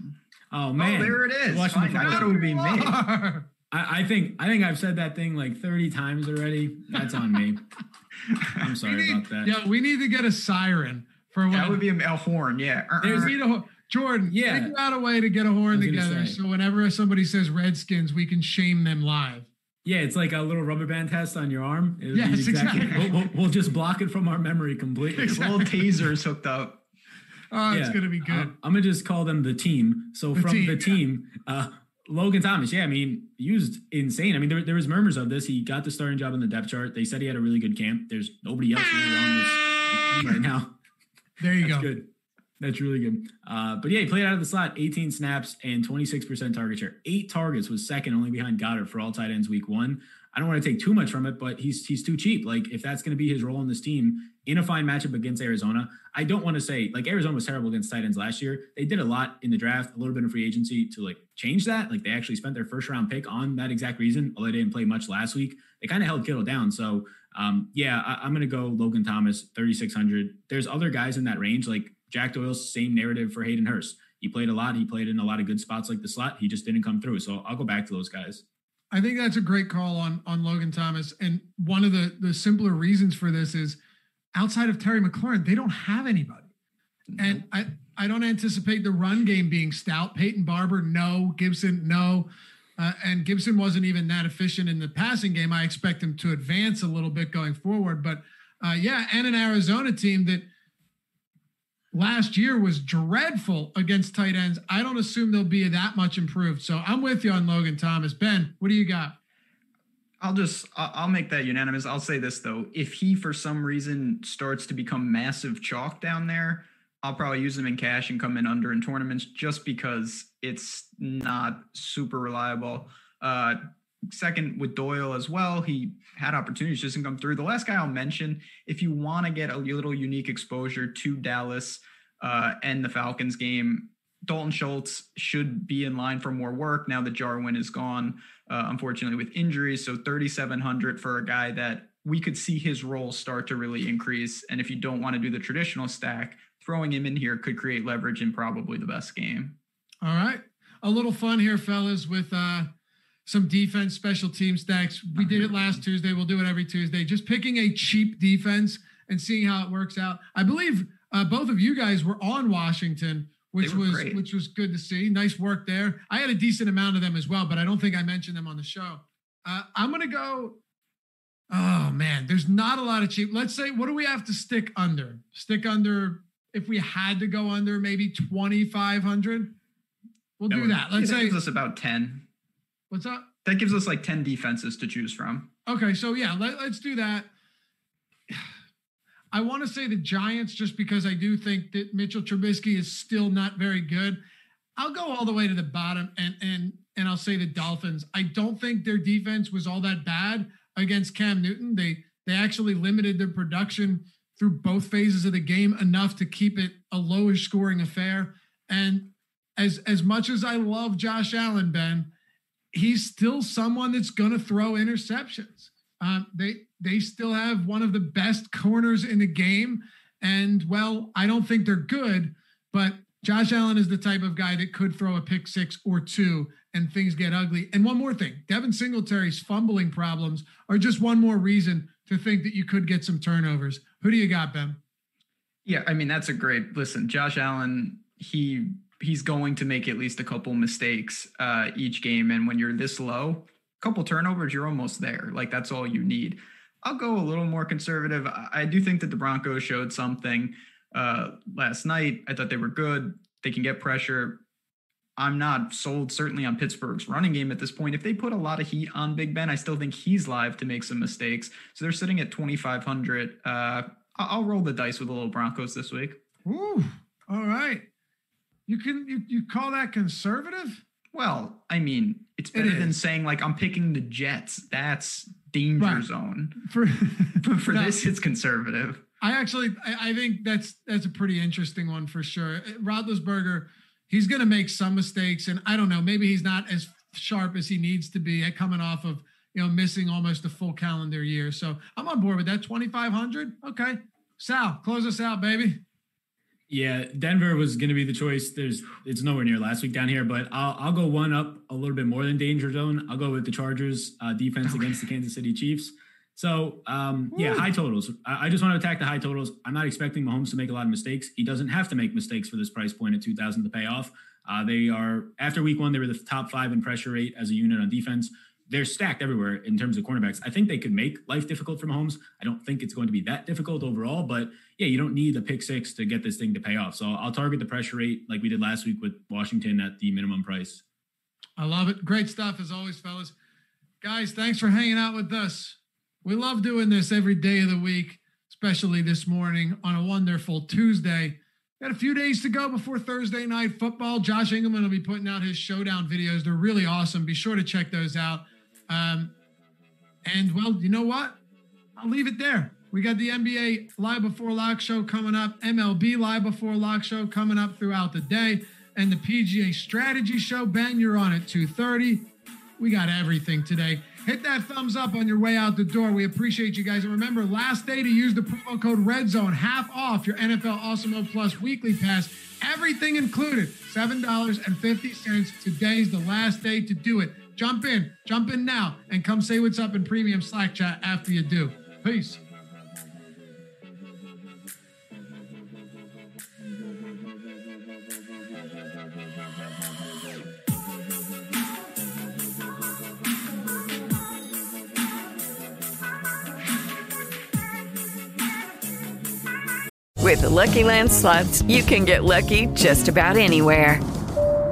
Speaker 5: Oh, oh man.
Speaker 4: Oh, there it is. I thought it would be me.
Speaker 5: I, I, think I think I've said that thing like 30 times already. That's on me. I'm sorry
Speaker 3: need,
Speaker 5: about that.
Speaker 3: Yeah, we need to get a siren for
Speaker 4: when, that would be a, a horn. Yeah. Uh-uh.
Speaker 3: There's need a Jordan, yeah. figure out a way to get a horn together so whenever somebody says Redskins, we can shame them live.
Speaker 5: Yeah, it's like a little rubber band test on your arm.
Speaker 3: It'll yes, exactly. exactly.
Speaker 5: We'll, we'll, we'll, just block it from our memory completely.
Speaker 4: Exactly. Little tasers hooked up.
Speaker 3: Oh, yeah. it's gonna be good. Uh,
Speaker 5: I'm gonna just call them the team. So the from team, the team, yeah. uh, Logan Thomas, yeah, I mean, used insane. I mean, there, there was murmurs of this. He got the starting job in the depth chart. They said he had a really good camp. There's nobody else really on this team right now.
Speaker 3: There you
Speaker 5: That's
Speaker 3: go.
Speaker 5: Good. That's really good. Uh, but yeah, he played out of the slot, 18 snaps and 26% target share. Eight targets was second only behind Goedert for all tight ends week one. I don't want to take too much from it, but he's he's too cheap. Like if that's going to be his role in this team in a fine matchup against Arizona, I don't want to say like Arizona was terrible against tight ends last year. They did a lot in the draft, a little bit of free agency to like change that. Like they actually spent their first round pick on that exact reason, although they didn't play much last week. They kind of held Kittle down. So um, yeah, I, I'm going to go Logan Thomas, 3,600. There's other guys in that range like Jack Doyle's same narrative for Hayden Hurst. He played a lot. He played in a lot of good spots like the slot. He just didn't come through. So I'll go back to those guys.
Speaker 3: I think that's a great call on on Logan Thomas. And one of the the simpler reasons for this is outside of Terry McLaurin, they don't have anybody. And I I don't anticipate the run game being stout. Peyton Barber, no. Gibson, no. Uh, and Gibson wasn't even that efficient in the passing game. I expect him to advance a little bit going forward. But uh, yeah, and an Arizona team that – last year was dreadful against tight ends. I don't assume they'll be that much improved. So I'm with you on Logan Thomas. Ben, what do you got?
Speaker 4: I'll just I'll make that unanimous. I'll say this though, if he for some reason starts to become massive chalk down there, I'll probably use him in cash and come in under in tournaments just because it's not super reliable. Uh, second with Doyle as well, he had opportunities just didn't come through. The last guy I'll mention, if you want to get a little unique exposure to Dallas uh, and the Falcons game, Dalton Schultz should be in line for more work now that Jarwin is gone, uh, unfortunately with injuries. So 3,700 for a guy that we could see his role start to really increase. And if you don't want to do the traditional stack, throwing him in here could create leverage in probably the best game.
Speaker 3: All right. A little fun here, fellas, with uh, some defense, special team stacks. We did it last Tuesday. We'll do it every Tuesday. Just picking a cheap defense and seeing how it works out. I believe uh, both of you guys were on Washington, which was great. which was good to see. Nice work there. I had a decent amount of them as well, but I don't think I mentioned them on the show. Uh, I'm gonna go. Oh man, there's not a lot of cheap. Let's say, what do we have to stick under? Stick under. If we had to go under, maybe 2,500. We'll do that. Let's
Speaker 4: say
Speaker 3: gives
Speaker 4: us about 10.
Speaker 3: What's up?
Speaker 4: That gives us like 10 defenses to choose from.
Speaker 3: Okay, so yeah, let, let's do that. I want to say the Giants just because I do think that Mitchell Trubisky is still not very good. I'll go all the way to the bottom and and and I'll say the Dolphins. I don't think their defense was all that bad against Cam Newton. They they actually limited their production through both phases of the game enough to keep it a lowish scoring affair. And as as much as I love Josh Allen, Ben, he's still someone that's going to throw interceptions. Um, they they still have one of the best corners in the game, and well, I don't think they're good, but Josh Allen is the type of guy that could throw a pick six or two and things get ugly. And one more thing, Devin Singletary's fumbling problems are just one more reason to think that you could get some turnovers. Who do you got, Ben?
Speaker 4: Yeah, I mean that's a great listen. Josh Allen, he he's going to make at least a couple mistakes uh, each game. And when you're this low, a couple turnovers, you're almost there. Like that's all you need. I'll go a little more conservative. I do think that the Broncos showed something uh, last night. I thought they were good. They can get pressure. I'm not sold certainly on Pittsburgh's running game at this point. If they put a lot of heat on Big Ben, I still think he's live to make some mistakes. So they're sitting at 2,500. Uh, I'll roll the dice with the little Broncos this week.
Speaker 3: Ooh, all right. You can you, you call that conservative?
Speaker 4: Well, I mean, it's better
Speaker 3: It
Speaker 4: than saying like I'm picking the Jets. That's danger
Speaker 3: Right.
Speaker 4: zone.
Speaker 3: For
Speaker 4: But for
Speaker 3: No.
Speaker 4: this, it's conservative.
Speaker 3: I actually I, I think that's that's a pretty interesting one for sure. Uh, Roethlisberger, he's going to make some mistakes, and I don't know, maybe he's not as sharp as he needs to be at coming off of you know missing almost a full calendar year. So I'm on board with that. 2,500. Okay, Sal, close us out, baby.
Speaker 5: Yeah, Denver was going to be the choice. There's it's nowhere near last week down here, but I'll I'll go one up a little bit more than danger zone. I'll go with the Chargers uh, defense against the Kansas City Chiefs. So um, yeah, high totals. I, I just want to attack the high totals. I'm not expecting Mahomes to make a lot of mistakes. He doesn't have to make mistakes for this price point at 2,000 to pay off. Uh, they are after week one, they were the top five in pressure rate as a unit on defense. They're stacked everywhere in terms of cornerbacks. I think they could make life difficult for Mahomes. I don't think it's going to be that difficult overall, but yeah, you don't need a pick six to get this thing to pay off. So I'll target the pressure rate like we did last week with Washington at the minimum price.
Speaker 3: I love it. Great stuff as always, fellas. Guys, thanks for hanging out with us. We love doing this every day of the week, especially this morning on a wonderful Tuesday. Got a few days to go before Thursday night football. Josh Engelman will be putting out his showdown videos. They're really awesome. Be sure to check those out. Um, and well, you know what? I'll leave it there. We got the NBA Live Before Lock show coming up, MLB Live Before Lock show coming up throughout the day, and the PGA Strategy show. Ben, you're on at 2:30. We got everything today. Hit that thumbs up on your way out the door. We appreciate you guys. And remember, last day to use the promo code REDZONE, half off your NFL Awesemo Plus weekly pass. Everything included, $7.50. Today's the last day to do it. Jump in, jump in now, and come say what's up in premium Slack chat after you do. Peace.
Speaker 8: With the Lucky Land slots, you can get lucky just about anywhere.